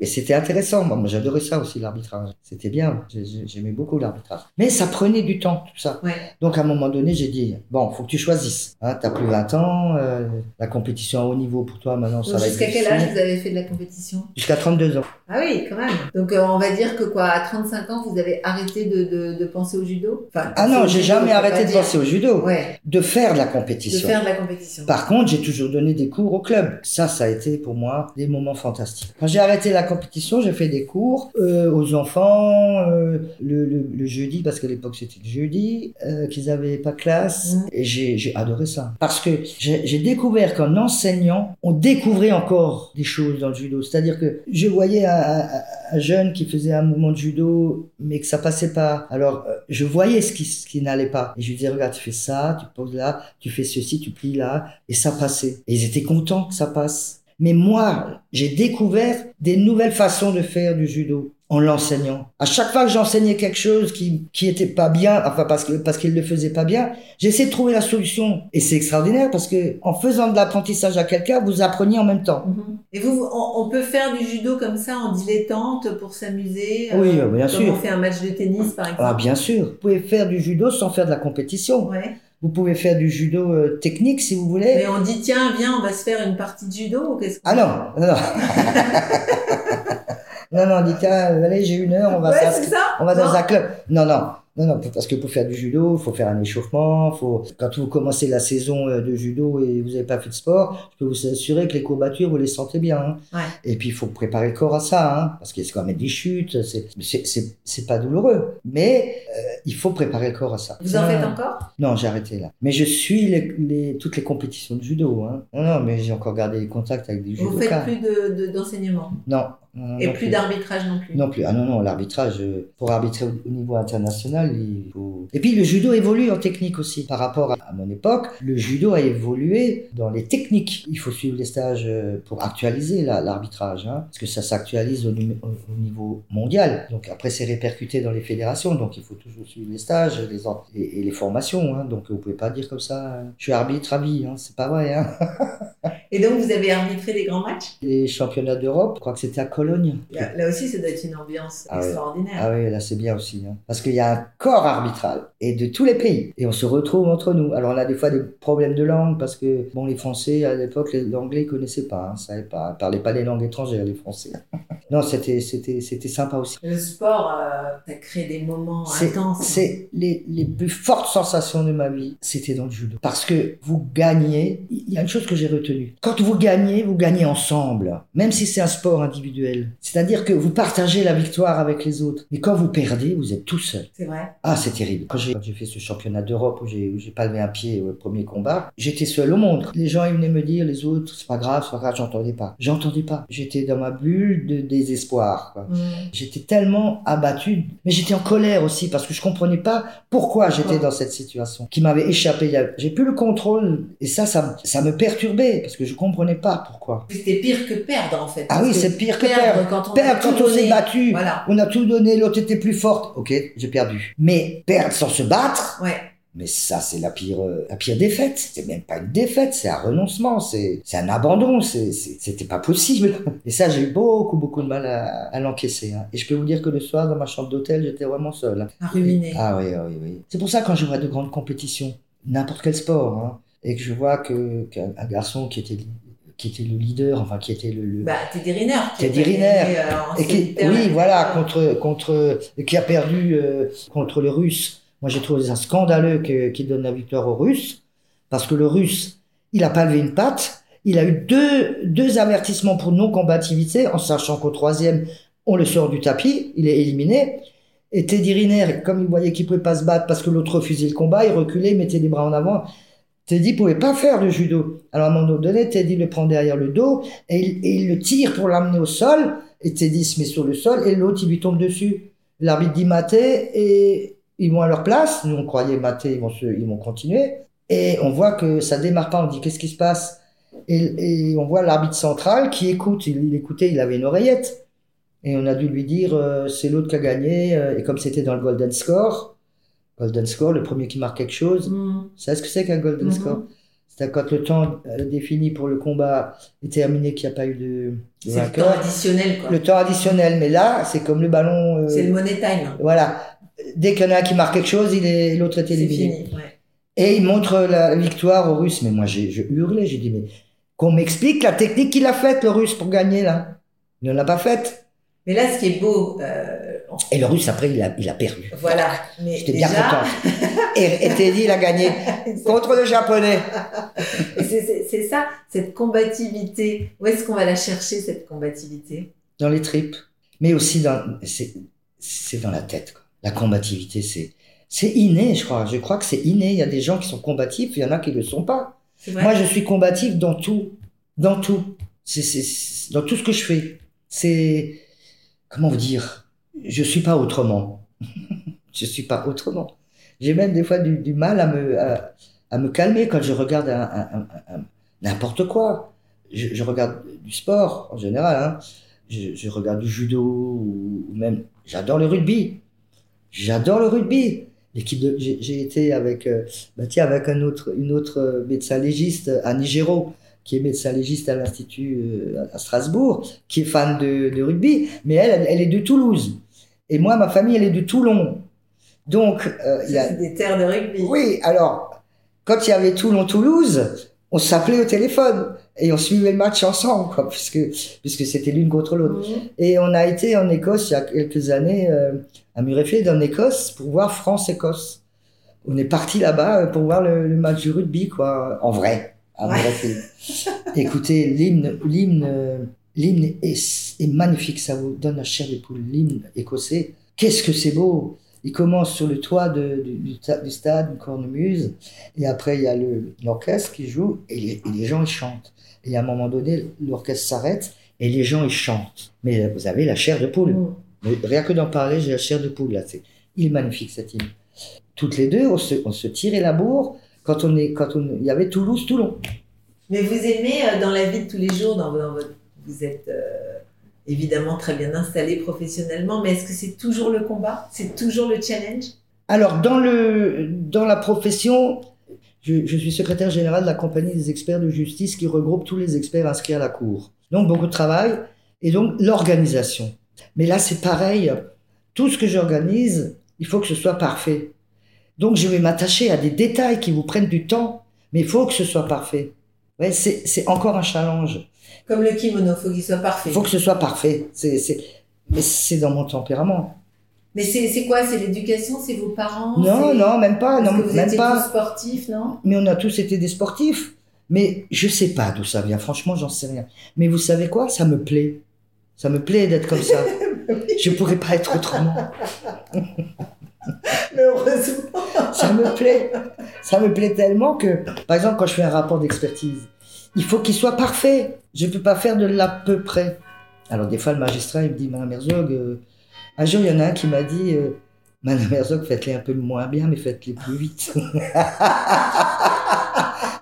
et c'était intéressant. Moi, moi, j'adorais ça aussi, l'arbitrage. C'était bien. J'ai- j'ai- J'aimais beaucoup l'arbitrage. Mais ça prenait du temps, tout ça. Ouais. Donc, à un moment donné, j'ai dit, bon, faut que tu choisisses. Hein, T'as plus 20 ans, euh, la compétition à haut niveau pour toi, maintenant, ça Donc, va être Jusqu'à quel âge vous avez fait de la compétition? Jusqu'à 32 ans. Ah oui, quand même. Donc euh, on va dire que quoi, à 35 ans, vous avez arrêté de, de, de penser au judo? Enfin, Ah non, j'ai jamais arrêté de penser au judo. Ouais, De faire de la de compétition. faire de la compétition. Par contre, j'ai toujours donné des cours au club. Ça, ça a été pour moi des moments fantastiques. Quand j'ai arrêté la compétition, j'ai fait des cours euh, aux enfants euh, le, le, le jeudi, parce qu'à l'époque c'était le jeudi, euh, qu'ils avaient pas classe. Mhm. Et j'ai adoré ça. Parce que j'ai découvert qu'en enseignant, on découvrait encore des choses dans le judo. C'est-à-dire que je voyais un, un- un jeune qui faisait un mouvement de judo, mais que ça passait pas. Alors, je voyais ce qui, ce qui n'allait pas. Et je lui disais, regarde, tu fais ça, tu poses là, tu fais ceci, tu plies là, et ça passait. Et ils étaient contents que ça passe. Mais moi, j'ai découvert des nouvelles façons de faire du judo en l'enseignant. À chaque fois que j'enseignais quelque chose qui qui était pas bien, enfin parce que parce qu'il le faisait pas bien, j'essayais de trouver la solution. Et c'est extraordinaire parce que en faisant de l'apprentissage à quelqu'un, vous apprenez en même temps. Mhm. Et vous, on, on peut faire du judo comme ça en dilettante pour s'amuser euh, Oui, euh, bien comme sûr. on fait un match de tennis par exemple? Ah bien sûr, vous pouvez faire du judo sans faire de la compétition. Ouais. Vous pouvez faire du judo euh, technique si vous voulez. Mais on dit tiens, viens, on va se faire une partie de judo ou qu'est-ce que Ah non, non, non. non, non, dites, ah, allez, j'ai une heure, on va Ouais, ça. On va dans Non un club. Non, non. Non, non, parce que pour faire du judo, il faut faire un échauffement. Faut... Quand vous commencez la saison euh, de judo et vous n'avez pas fait de sport, je peux vous assurer que les courbatures, vous les sentez bien. hein. Ouais. Et puis, il faut préparer le corps à ça, hein, parce qu'il y a quand même des chutes. C'est, pas douloureux. Mais euh, il faut préparer le corps à ça. Vous en faites encore? Non, j'ai arrêté là. Mais je suis les, les- toutes les compétitions de judo. Hein. Non, non, mais j'ai encore gardé les contacts avec des Vous judokas. faites plus de- de- d'enseignement Non. Non, et non plus d'arbitrage non plus. non plus. Ah non, non, l'arbitrage, euh, pour arbitrer au, au niveau international, il faut... Et puis le judo évolue en technique aussi. Par rapport à, à mon époque, le judo a évolué dans les techniques. Il faut suivre les stages euh, pour actualiser la- l'arbitrage, hein, parce que ça s'actualise au, numé- au- au niveau mondial. Donc après, c'est répercuté dans les fédérations, donc il faut toujours suivre les stages les et, et les formations. Hein, donc vous pouvez pas dire comme ça, euh, je suis arbitre à vie, hein, c'est pas vrai. Hein. Et donc vous avez arbitré des grands matchs? Les championnats d'Europe, je crois que c'était à Cologne. là, là aussi, ça doit être une ambiance Ah extraordinaire. Ah oui, là c'est bien aussi. hein. Parce qu'il y a un corps arbitral. Et de tous les pays. Et on se retrouve entre nous. Alors on a des fois des problèmes de langue parce que bon les Français à l'époque l'anglais ils connaissaient pas, hein, savaient pas, parlaient pas des langues étrangères les Français. non c'était c'était c'était sympa aussi. Le sport, euh, t'as créé des moments intenses. C'est les, les plus fortes sensations de ma vie, c'était dans le judo. Parce que vous gagnez, il y a une chose que j'ai retenue. Quand vous gagnez, vous gagnez ensemble, même si c'est un sport individuel. C'est-à-dire que vous partagez la victoire avec les autres. Mais quand vous perdez, vous êtes tout seul. C'est vrai. Ah, c'est terrible. Quand j'ai quand j'ai fait ce championnat d'Europe où j'ai pas levé un pied au premier combat, j'étais seul au monde. Les gens ils venaient me dire, les autres, c'est pas grave, c'est pas grave, j'entendais pas. J'entendais pas. J'étais dans ma bulle de désespoir. Mm. J'étais tellement abattu, mais j'étais en colère aussi parce que je comprenais pas pourquoi j'étais dans cette situation qui m'avait échappé. J'ai plus le contrôle et ça, ça, me- ça me perturbait parce que je comprenais pas pourquoi. C'était pire que perdre en fait. Ah oui, c'est pire que perdre perdre. quand on Perdre quand on s'est battu. Voilà. On a tout donné, l'autre était plus forte. Ok, j'ai perdu. Mais perdre sans se battre, Ouais. mais ça c'est la pire, la pire défaite. C'est même pas une défaite, c'est un renoncement, c'est, c'est un abandon. C'est, c'était pas possible. Et ça, j'ai eu beaucoup, beaucoup de mal à, à l'encaisser. hein. Et je peux vous dire que le soir, dans ma chambre d'hôtel, j'étais vraiment seul. hein. À ruminer. Ah oui, oui, oui. C'est pour ça quand je vois de grandes compétitions, n'importe quel sport, hein, et que je vois que qu'un un garçon qui était qui était le leader, enfin qui était le, le- Bah, Teddy Riner. qui Teddy Riner. euh, et qui, oui, voilà, contre contre qui a perdu euh, contre le Russe. Moi, j'ai trouvé ça scandaleux qu'il donne la victoire au Russe, parce que le Russe, il a pas levé une patte. Il a eu deux deux avertissements pour non combativité, en sachant qu'au troisième, on le sort du tapis, il est éliminé. Et Teddy Riner, comme il voyait qu'il pouvait pas se battre parce que l'autre refusait le combat, il reculait, il mettait les bras en avant. Teddy pouvait pas faire de judo. Alors à un moment donné, Teddy le prend derrière le dos et il, et il le tire pour l'amener au sol. Et Teddy se met sur le sol et l'autre il lui tombe dessus. L'arbitre dit maté et ils vont à leur place. Nous on croyait maté, ils vont se, ils vont continuer. Et on voit que ça démarre pas. On dit qu'est-ce qui se passe? Et, et on voit l'arbitre central qui écoute. Il, il écoutait, il avait une oreillette. Et on a dû lui dire euh, c'est l'autre qui a gagné. euh, Et comme c'était dans le golden score, golden score, le premier qui marque quelque chose. Mm. Vous savez ce que c'est qu'un golden Mhm. score? C'est quand le temps euh, défini pour le combat est terminé, qu'il n'y a pas eu de, de C'est le temps additionnel, quoi. Le temps additionnel, mais là, c'est comme le ballon. euh, C'est le money time. Voilà. Dès qu'il y en a un qui marque quelque chose, il est l'autre est éliminé. fini. Ouais. Et il montre la victoire aux Russes. Mais moi, j'ai je hurlais, j'ai dit, mais qu'on m'explique la technique qu'il a faite, le Russe, pour gagner, là. Il ne l'a pas faite. Mais là, ce qui est beau, euh, Et le Russe, après, il a, il a perdu. voilà. Mais J'étais bien content. Et, et Teddy, il a gagné contre le Japonais. C'est- c'est c'est ça, cette combativité. Où est-ce qu'on va la chercher, cette combativité? Dans les tripes, mais aussi dans c'est c'est dans la tête. Quoi. La combativité, c'est c'est inné, je crois. Je crois que c'est inné. Il y a des gens qui sont combatifs, il y en a qui le sont pas. Moi, je suis combatif dans tout, dans tout. C'est dans tout ce que je fais. C'est comment vous dire? Je suis pas autrement. je suis pas autrement. J'ai même des fois du, du mal à me à, à me calmer quand je regarde n'importe quoi. Je, je regarde du sport en général. Hein je, je regarde du judo ou, ou même j'adore le rugby. J'adore le rugby. L'équipe de j'ai été avec euh, bah tiens avec un autre une autre euh, médecin légiste Annie Géraud qui est médecin légiste à l'institut euh, à Strasbourg qui est fan de, de rugby mais elle, elle est de Toulouse et moi ma famille elle est de Toulon. Donc euh, il y a C'est des terres de rugby. oui, alors, quand il y avait Toulon-Toulouse, on s'appelait au téléphone et on suivait le match ensemble, quoi, puisque, puisque c'était l'une contre l'autre. Mhm. Et on a été en Écosse il y a quelques années, euh, à Murrayfield en Écosse, pour voir France-Écosse. On est parti là-bas euh, pour voir le, le match du rugby, quoi, en vrai, à Ouais. Murrayfield. Écoutez, l'hymne, l'hymne, euh, l'hymne est, est magnifique, ça vous donne la chair de poule, l'hymne écossais. Qu'est-ce que c'est beau! Il commence sur le toit de- du, du ta- du stade, une cornemuse, et après il y a l'orchestre qui joue, et les, et les gens ils chantent. Et à un moment donné, l'orchestre s'arrête, et les gens ils chantent. Mais vous avez la chair de poule. Mhm. Mais rien que d'en parler, j'ai la chair de poule là. C'est, il magnifique cette île. Toutes les deux, on se, on se tirait la bourre quand on est, quand on, il y avait Toulouse, Toulon. Mais vous aimez euh, dans la vie de tous les jours, dans, dans votre, vous êtes euh, évidemment très bien installé professionnellement, mais est-ce que c'est toujours le combat? C'est toujours le challenge? Alors dans le, dans la profession, je, je suis secrétaire général de la compagnie des experts de justice qui regroupe tous les experts inscrits à la cour. Donc beaucoup de travail et donc l'organisation. Mais là c'est pareil. Tout ce que j'organise, il faut que ce soit parfait. Donc je vais m'attacher à des détails qui vous prennent du temps, mais il faut que ce soit parfait. Ouais, c'est c'est encore un challenge. Comme le kimono, faut qu'il soit parfait. Il faut que ce soit parfait. C'est c'est mais c'est dans mon tempérament. Mais c'est c'est quoi? C'est l'éducation? C'est vos parents? Non, non, même pas, Parce non, que vous même étiez pas. tous sportifs, non? Mais on a tous été des sportifs. Mais je sais pas d'où ça vient. Franchement, j'en sais rien. Mais vous savez quoi? Ça me plaît. Ça me plaît d'être comme ça. je pourrais pas être autrement. Mais heureusement. Ça me plaît. Ça me plaît tellement que, par exemple, quand je fais un rapport d'expertise, il faut qu'il soit parfait. Je ne peux pas faire de l'à peu près. Alors, des fois, le magistrat, il me dit, Madame Herzog, euh, un jour, il y en a un qui m'a dit, euh, Madame Herzog, faites-les un peu moins bien, mais faites-les plus vite.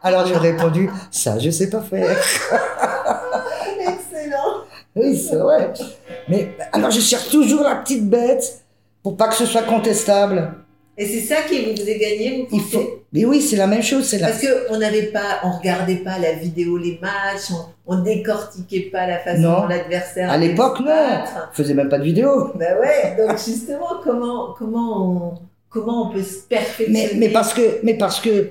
Alors, j'ai répondu, ça, je sais pas faire. Oui, c'est vrai. Mais alors, je cherche toujours la petite bête pour pas que ce soit contestable. Et c'est ça qui vous faisait gagner, vous Il pensez? faut. Mais oui, c'est la même chose. C'est la. Parce que on n'avait pas, on regardait pas la vidéo, les matchs, on, on décortiquait pas la façon Non. dont l'adversaire. À l'époque, non. Je faisais même pas de vidéo. Bah ouais. Donc justement, comment, comment on, comment on peut se perfectionner? Mais, mais parce que, mais parce que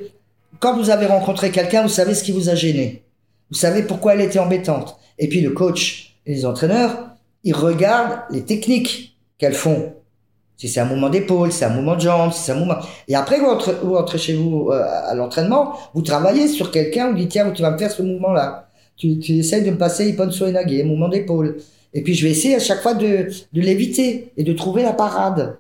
quand vous avez rencontré quelqu'un, vous savez ce qui vous a gêné. Vous savez pourquoi elle était embêtante. Et puis le coach les entraîneurs, ils regardent les techniques qu'elles font. Si c'est un mouvement d'épaule, si c'est un mouvement de jambe, si c'est un mouvement. Et après, vous rentrez, vous rentrez chez vous euh, à l'entraînement, vous travaillez sur quelqu'un, vous dites tiens, tu vas me faire ce mouvement-là. Tu, tu essayes de me passer Ippon Soenage, mouvement d'épaule. Et puis je vais essayer à chaque fois de, de l'éviter et de trouver la parade.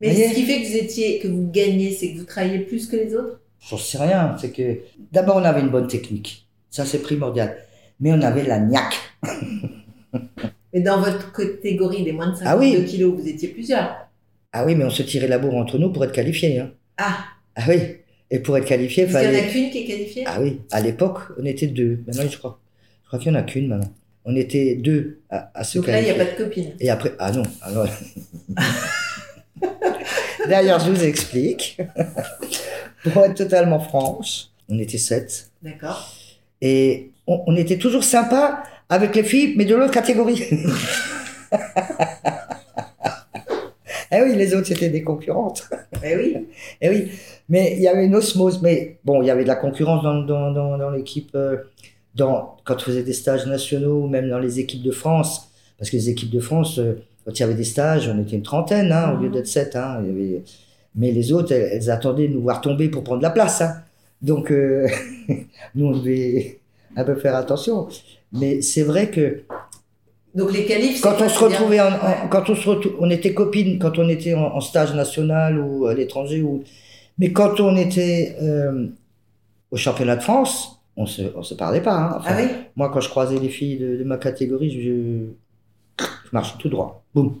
Mais ce qui fait que vous étiez, que vous gagnez, c'est que vous travaillez plus que les autres? J'en sais rien. C'est que d'abord on avait une bonne technique, ça c'est primordial. Mais on avait la niaque. Mais dans votre catégorie des moins de 52 Ah oui. kilos, vous étiez plusieurs. Ah oui, mais on se tirait la bourre entre nous pour être qualifié. Hein. Ah, Ah oui. Et pour être qualifié, il parce qu'il n'y en fallait. a qu'une qui est qualifiée? Ah oui. À l'époque, on était deux. Maintenant, je crois. Je crois qu'il n'y en a qu'une maintenant. On était deux à, à se Donc là, il n'y a pas de copine. Et après, ah non, non. D'ailleurs, je vous explique. Pour être totalement franche, on était sept. D'accord. Et on, on était toujours sympa avec les filles, mais de l'autre catégorie. eh oui, les autres, c'était des concurrentes. Eh oui. Eh oui, mais il y avait une osmose. Mais bon, il y avait de la concurrence dans, dans, dans, dans l'équipe, euh, dans, quand on faisait des stages nationaux, même dans les équipes de France. Parce que les équipes de France, euh, quand il y avait des stages, on était une trentaine, hein, au lieu d'être sept. Hein, il y avait... Mais les autres, elles, elles attendaient de nous voir tomber pour prendre la place. Hein. Donc, euh, nous, on devait un peu faire attention. Mais c'est vrai que Donc les qualifs. quand on se retrouvait en, en- Ouais. quand on se on était copines quand on était en, en stage national ou à l'étranger ou mais quand on était euh, au championnat de France on se on se parlait pas hein. Enfin, Ah oui? moi quand je croisais les filles de, de ma catégorie je, je marchais tout droit boum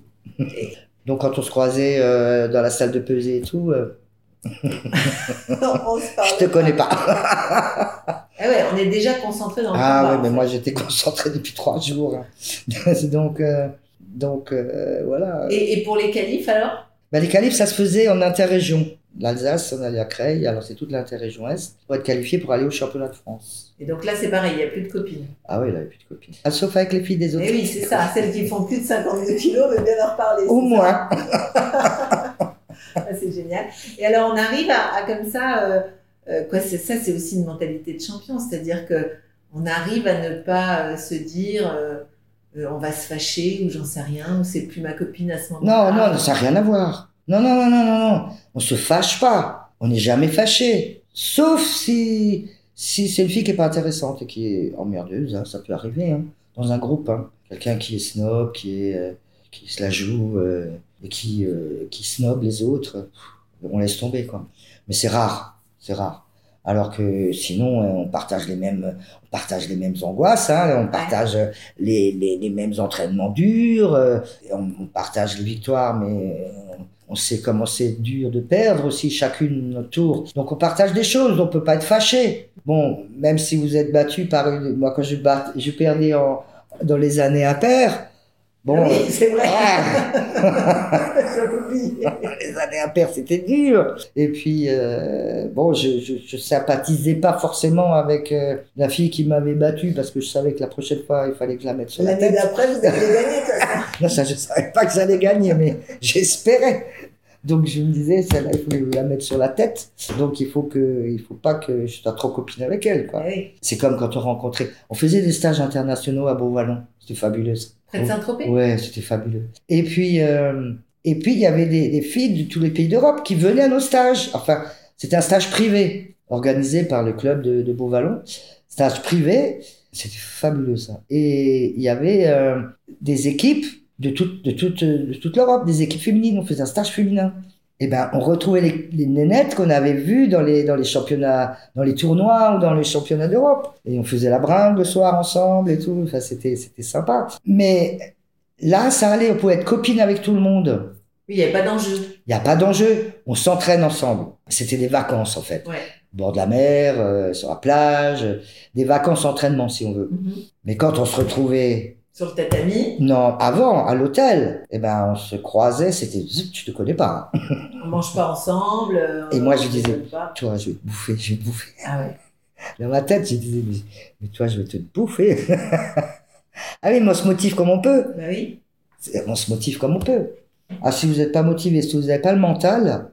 donc quand on se croisait euh, dans la salle de pesée et tout euh, on se je te connais pas Ah ouais, on est déjà concentré dans le ah combat, ouais en mais moi j'étais concentré depuis trois jours hein. donc euh, donc euh, voilà Et, et pour les qualifs alors? Ben, les qualifs, ça se faisait en interrégion. L'Alsace, on allait à Creil, alors c'est toute l'interrégion Est, pour être qualifié pour aller au championnat de France. Et donc là, c'est pareil, il n'y a plus de copines. Ah oui, il avait plus de copines. Ah, sauf avec les filles des autres. Et oui, c'est ça. Celles qui font plus de 52 kilos, mais bien en reparler. Au moins. Ah, c'est génial. Et alors, on arrive à, à comme ça, euh, euh, quoi, c'est ça, c'est aussi une mentalité de champion, c'est-à-dire que on arrive à ne pas euh, se dire, euh, on va se fâcher ou j'en sais rien, ou c'est plus ma copine à ce Non, moment-là. non, ça n'a rien à voir. Non, non, non, non, non, non. On se fâche pas. On n'est jamais fâché. Sauf si, si c'est une fille qui est pas intéressante et qui est emmerdeuse, hein, ça peut arriver, hein, dans un groupe. Hein. Quelqu'un qui est snob, qui est, qui se la joue, et qui, qui snob les autres. On laisse tomber, quoi. Mais c'est rare. C'est rare. Alors que sinon, euh, on partage les mêmes, on partage les mêmes angoisses, hein, on partage les, les, les mêmes entraînements durs, euh, on, on partage les victoires, mais euh, on sait comment c'est dur de perdre aussi, chacune notre tour. Donc on partage des choses, on peut pas être fâché. Bon, même si vous êtes battu par une, moi quand je, bat, je perdais en, dans les années impaires, bon, oui, c'est vrai. ah, les années impaires, c'était dur. Et puis, euh, bon, je, je, je sympathisais pas forcément avec euh, la fille qui m'avait battu parce que je savais que la prochaine fois, il fallait que je la mette sur la L'année tête. d'après, vous toute façon. Non, ça, je savais pas que j'allais gagner, mais j'espérais. Donc je me disais, celle-là, il faut la mettre sur la tête. Donc il faut que, il faut pas que je sois trop copine avec elle, quoi. Oui. C'est comme quand on rencontrait, on faisait des stages internationaux à Beauvallon. C'était fabuleux. Près de Saint-Tropez? Ouais, c'était fabuleux. Et puis, euh, et puis il y avait des, des filles de tous les pays d'Europe qui venaient à nos stages. Enfin, c'était un stage privé organisé par le club de, de Beauvallon. Stage privé, c'était fabuleux ça. Et il y avait euh, des équipes de toute, de toute, de toute l'Europe, des équipes féminines. On faisait un stage féminin. Et ben, on retrouvait les, les nénettes qu'on avait vues dans les, dans les championnats, dans les tournois ou dans les championnats d'Europe. Et on faisait la bringue le soir ensemble et tout. Enfin, c'était, c'était sympa. Mais là, ça allait. On pouvait être copine avec tout le monde. Oui, il n'y avait pas d'enjeu. Il n'y a pas d'enjeu. On s'entraîne ensemble. C'était des vacances, en fait. Ouais. Bord de la mer, euh, sur la plage. Des vacances entraînement, si on veut. Mhm. Mais quand on se retrouvait, Sur le tatami, non, avant, à l'hôtel, eh ben, on se croisait, c'était, zut, je te connais pas. hein. on mange pas ensemble. euh, Et moi, je disais-. Toi, je vais te bouffer, je vais te bouffer. Ah ouais. Dans ma tête, je disais, mais, mais toi, je vais te bouffer. ah oui, mais on se motive comme on peut. Bah oui. On se motive comme on peut. Ah, si vous n'êtes pas motivé, si vous n'avez pas le mental,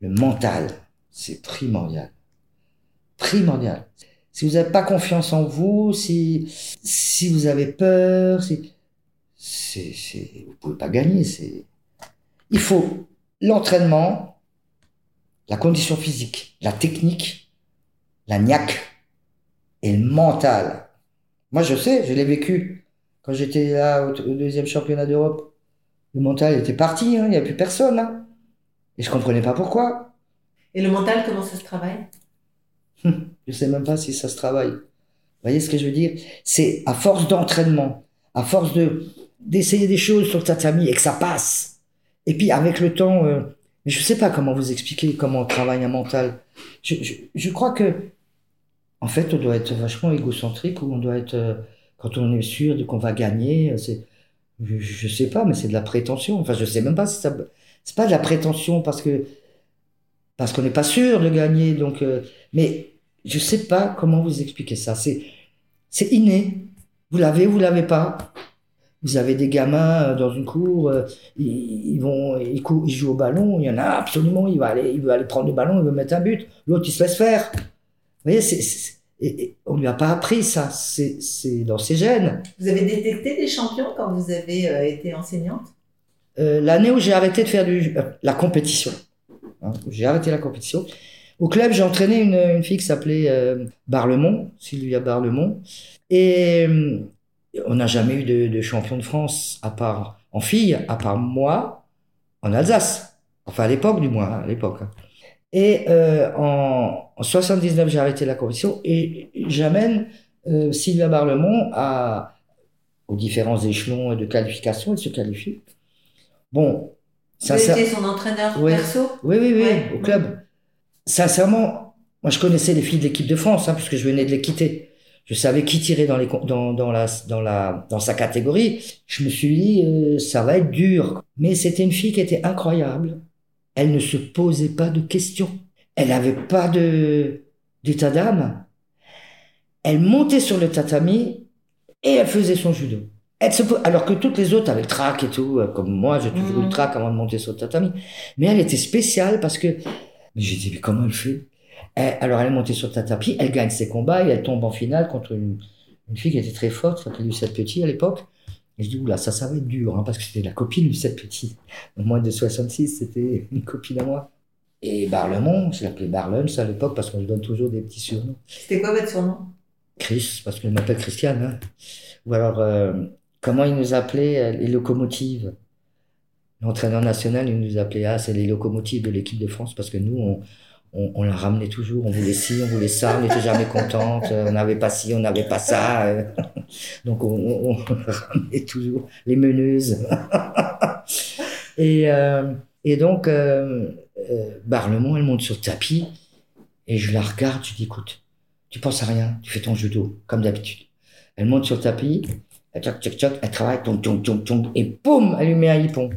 le mental, c'est primordial. Primordial. Si vous n'avez pas confiance en vous, si, vous avez peur, vous pouvez pas gagner. Il faut l'entraînement, la condition physique, la technique, la niaque et le mental. Moi, je sais, je l'ai vécu quand j'étais là au, deuxième championnat d'Europe. Le mental était parti, hein, il n'y a plus personne. hein. Et je comprenais pas pourquoi. Et le mental, comment ça se travaille? Je sais même pas si ça se travaille. Vous voyez ce que je veux dire? C'est à force d'entraînement, à force de d'essayer des choses sur le tatami et que ça passe. Et puis avec le temps, euh, je sais pas comment vous expliquer comment on travaille un mental. Je, je, je crois que en fait, on doit être vachement égocentrique ou on doit être euh, quand on est sûr qu'on va gagner. euh, C'est je, je sais pas, mais c'est de la prétention. Enfin, je sais même pas si ça. C'est pas de la prétention parce que parce qu'on n'est pas sûr de gagner. Donc, mais je sais pas comment vous expliquer ça. C'est c'est inné. Vous l'avez ou vous l'avez pas. Vous avez des gamins euh, dans une cour, euh, ils, ils vont, ils, courent, ils jouent au ballon. Il y en a absolument, il va aller, il veut aller prendre le ballon, il veut mettre un but. L'autre, il se laisse faire. Vous voyez, c'est, c'est- et, et on lui a pas appris ça. C'est, dans ses gènes. Vous avez détecté des champions quand vous avez euh, été enseignante? Euh, l'année où j'ai arrêté de faire du, euh, la compétition, hein, j'ai arrêté la compétition, au club, j'ai entraîné une, une fille qui s'appelait euh, Barlemont, Sylvia Barlemont, et euh, on n'a jamais eu de, de champion de France à part en fille, à part moi, en Alsace. Enfin, à l'époque, du moins, hein, à l'époque. hein. Et euh, en, en 79, j'ai arrêté la compétition et j'amène Sylvia Barlemont à, aux différents échelons de qualification. Elle se qualifie. Bon, Vous sincère- étiez son entraîneur Ouais. perso? Oui, oui, oui, Ouais. au club. Sincèrement, moi je connaissais les filles de l'équipe de France, hein, puisque je venais de les quitter. Je savais qui tirait dans, les, dans, dans, la, dans, la, dans sa catégorie. Je me suis dit, euh, ça va être dur. Mais c'était une fille qui était incroyable. Elle ne se posait pas de questions. Elle n'avait pas de d'état d'âme. Elle montait sur le tatami et elle faisait son judo. Elle se, alors que toutes les autres avaient le trac et tout, euh, comme moi, j'ai toujours eu le trac avant de monter sur le tatami. Mais elle était spéciale parce que, mais j'ai dit, mais comment elle fait? Elle- Alors elle est montée sur tatami, elle gagne ses combats et elle tombe en finale contre une, une fille qui était très forte, qui s'appelait Lucette Petit à l'époque. Et je dis, oula, ça, ça va être dur, hein, parce que c'était la copine de Lucette Petit. Au moins de 66, c'était une copine à moi. Et Barlemont, je l'appelais Barlens à l'époque parce qu'on se donne toujours des petits surnoms. C'était quoi votre surnom? Chris, parce qu'elle m'appelle Christiane. Hein. Ou alors, euh, comment il nous appelait euh, les locomotives? L'entraîneur national, il nous appelait, ah, c'est les locomotives de l'équipe de France, parce que nous, on, on, la ramenait toujours, on voulait ci, on voulait ça, on n'était jamais contente, euh, on n'avait pas ci, on n'avait pas ça. euh. Donc, on, ramenait toujours les meneuses. et, euh, et donc, euh, Barlemont, elle monte sur le tapis, et je la regarde, je dis, écoute, tu penses à rien, tu fais ton judo, comme d'habitude. Elle monte sur le tapis, elle tchoc, tchoc, tchoc, elle travaille, et boum, elle lui met un hippon.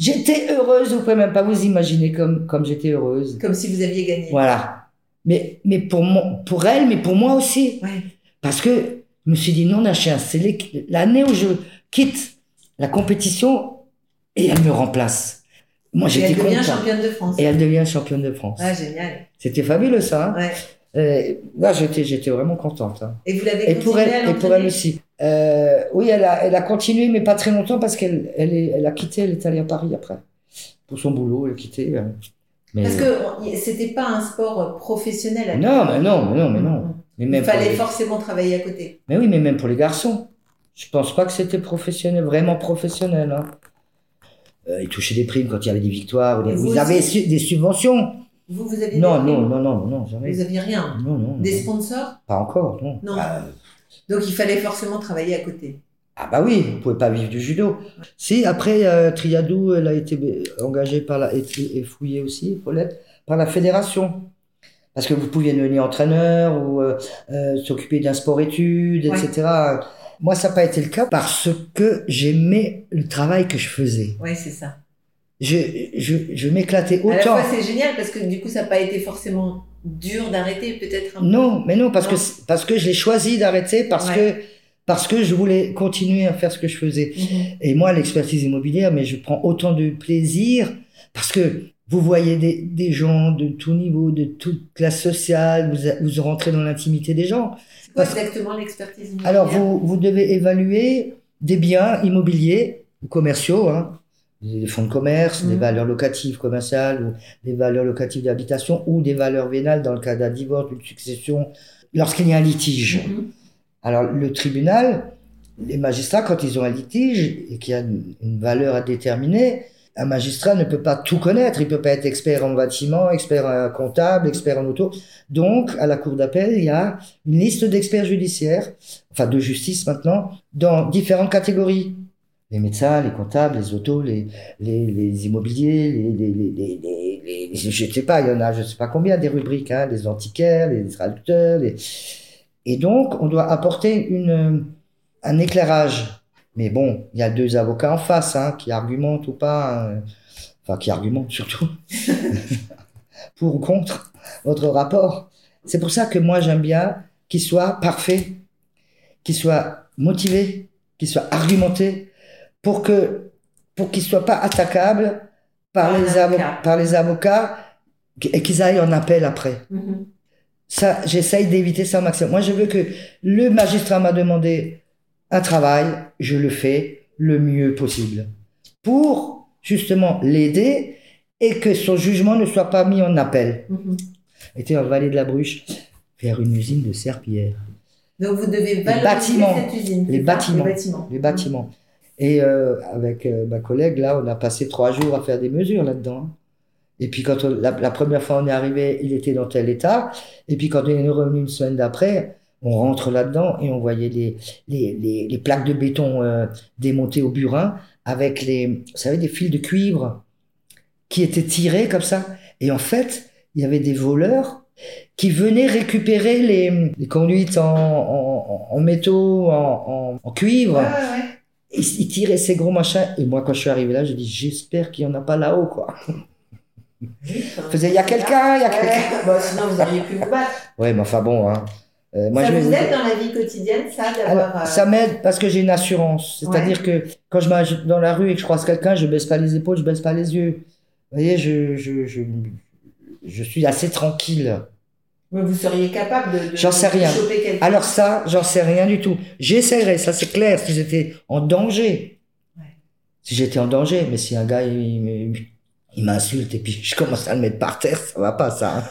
J'étais heureuse, vous pouvez même pas vous imaginer comme, comme j'étais heureuse. Comme si vous aviez gagné. Voilà. Mais, mais pour, moi, pour elle, mais pour moi aussi. Ouais. Parce que je me suis dit, non, Nachien, c'est l'année où je quitte la compétition et elle me remplace. Moi, Et j'étais elle devient championne de France. Et elle devient championne de France. Ah, génial. C'était fabuleux, ça. hein. Ouais. Euh, là, j'étais, j'étais vraiment contente. hein. Et vous l'avez Et pour elle, et pour elle aussi. Euh, oui, elle a, elle a continué, mais pas très longtemps parce qu'elle, elle, elle a quitté, elle est allée à Paris après. Pour son boulot, elle a quitté. euh. Mais, Parce que on- c'était pas un sport professionnel. à non, mais non, mais non, mais non. Mais Il même fallait les- forcément travailler à côté. Mais oui, mais même pour les garçons. Je pense pas que c'était professionnel, vraiment professionnel. Hein. Euh, ils touchaient des primes quand il y avait des victoires. ou des- Et vous Vous avez su- des subventions Vous, vous aviez Non, des- non, non, non, non, jamais. Vous aviez rien. Non, non, Des sponsors Pas encore, non. Non. Ah, Donc il fallait forcément travailler à côté. ah bah oui, vous pouvez pas vivre du judo. Si, après, euh, Triadou, elle a été engagée par la, et, fouillée aussi, Paulette, par la fédération. Parce que vous pouviez devenir entraîneur ou euh, euh, s'occuper d'un sport-études, Ouais. etc. Moi, ça n'a pas été le cas parce que j'aimais le travail que je faisais. Oui, c'est ça. Je, je, je m'éclatais À la autant. fois, c'est génial parce que du coup, ça n'a pas été forcément dur d'arrêter, peut-être un peu. Non, mais non, parce Non. que parce que je l'ai choisi d'arrêter parce Ouais. que parce que je voulais continuer à faire ce que je faisais. Mhm. Et moi, l'expertise immobilière, mais je prends autant de plaisir parce que vous voyez des, des gens de tout niveau, de toute classe sociale, vous, vous rentrez dans l'intimité des gens. C'est quoi Parce- exactement l'expertise immobilière? Alors, vous, vous devez évaluer des biens immobiliers ou commerciaux, hein, des fonds de commerce, des Mhm. valeurs locatives commerciales, ou des valeurs locatives d'habitation, ou des valeurs vénales dans le cas d'un divorce, d'une succession, lorsqu'il y a un litige. Mhm. Alors, le tribunal, les magistrats, quand ils ont un litige et qu'il y a une, une valeur à déterminer, un magistrat ne peut pas tout connaître. Il peut pas être expert en bâtiment, expert en comptable, expert en auto. Donc, à la cour d'appel, il y a une liste d'experts judiciaires, enfin de justice maintenant, dans différentes catégories. Les médecins, les comptables, les autos, les, les, les immobiliers, les, les, les, je sais pas, il y en a je sais pas combien des rubriques, hein, les antiquaires, les traducteurs. Et donc, on doit apporter une, un éclairage. Mais bon, il y a deux avocats en face, hein, qui argumentent ou pas, hein, enfin, qui argumentent surtout, pour ou contre votre rapport. C'est pour ça que moi, j'aime bien qu'il soit parfait, qu'il soit motivé, qu'il soit argumenté, pour que, pour qu'il soit pas attaquable par, les, avo- avocat. par les avocats et qu'ils aillent en appel après. Mhm. Ça, j'essaye d'éviter ça au maximum. Moi, je veux que le magistrat m'a demandé un travail, je le fais le mieux possible. Pour, justement, l'aider et que son jugement ne soit pas mis en appel. Mhm. Était en vallée de la Bruche, faire une usine de serpillères. Donc vous devez valoriser bâtiments. cette usine. Les bâtiments. Les bâtiments. Les bâtiments. Et euh, avec euh, ma collègue, là, on a passé trois jours à faire des mesures là-dedans. Et puis quand la, première fois on est arrivé, il était dans tel état. Et puis quand on est revenu une semaine d'après, on rentre là-dedans et on voyait les, les, les, plaques de béton euh, démontées au burin avec les, vous savez, des fils de cuivre qui étaient tirés comme ça. Et en fait, il y avait des voleurs qui venaient récupérer les, les conduites en, en, en- métaux, en, en, en cuivre. Ouais, ouais, ouais. Et il tirait ces gros machins. Et moi, quand je suis arrivé là, je dis, j'espère qu'il n'y en a pas là-haut, quoi. Faisais, il y a quelqu'un, il y a quelqu'un. Bon, sinon vous auriez pu vous battre. Ouais, mais enfin bon, hein. Euh, moi, ça je vous aide dans la vie quotidienne, ça, Alors, euh, ça m'aide parce que j'ai une assurance. C'est-à-dire que quand je marche dans la rue et que je croise quelqu'un, je baisse pas les épaules, je baisse pas les yeux. Vous voyez, je, je, je, je suis assez tranquille. Mais vous seriez capable de, de, J'en sais rien. choper quelqu'un. Alors ça, j'en sais rien du tout. J'essaierai, ça c'est clair, si j'étais en danger. Ouais. Si j'étais en danger, mais si un gars, il, il- il m'insulte et puis je commence à le mettre par terre, ça va pas ça. hein.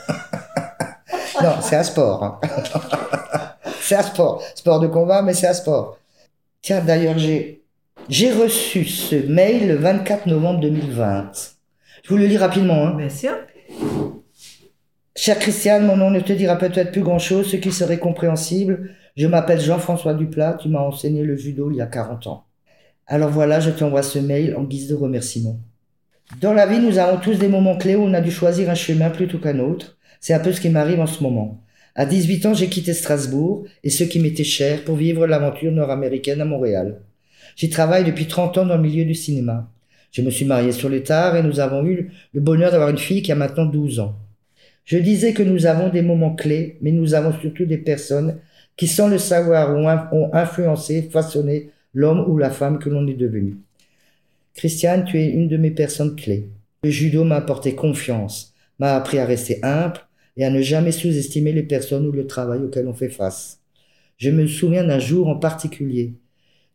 non, c'est un sport. hein. c'est un sport. Sport de combat, mais c'est un sport. Tiens, d'ailleurs, j'ai, j'ai reçu ce mail le 24 novembre 2020. Je vous le lis rapidement. Hein. Bien sûr. Cher Christiane, mon nom ne te dira peut-être plus grand-chose, ce qui serait compréhensible. Je m'appelle Jean-François Duplat, tu m'as enseigné le judo il y a 40 ans. Alors voilà, je t'envoie ce mail en guise de remerciement. Dans la vie, nous avons tous des moments clés où on a dû choisir un chemin plutôt qu'un autre. C'est un peu ce qui m'arrive en ce moment. À 18 ans, j'ai quitté Strasbourg et ce qui m'était cher pour vivre l'aventure nord-américaine à Montréal. J'y travaille depuis 30 ans dans le milieu du cinéma. Je me suis marié sur le tard et nous avons eu le bonheur d'avoir une fille qui a maintenant 12 ans. Je disais que nous avons des moments clés, mais nous avons surtout des personnes qui, sans le savoir, ont, in- ont influencé, façonné l'homme ou la femme que l'on est devenu. Christiane, tu es une de mes personnes clés. Le judo m'a apporté confiance, m'a appris à rester humble et à ne jamais sous-estimer les personnes ou le travail auquel on fait face. Je me souviens d'un jour en particulier.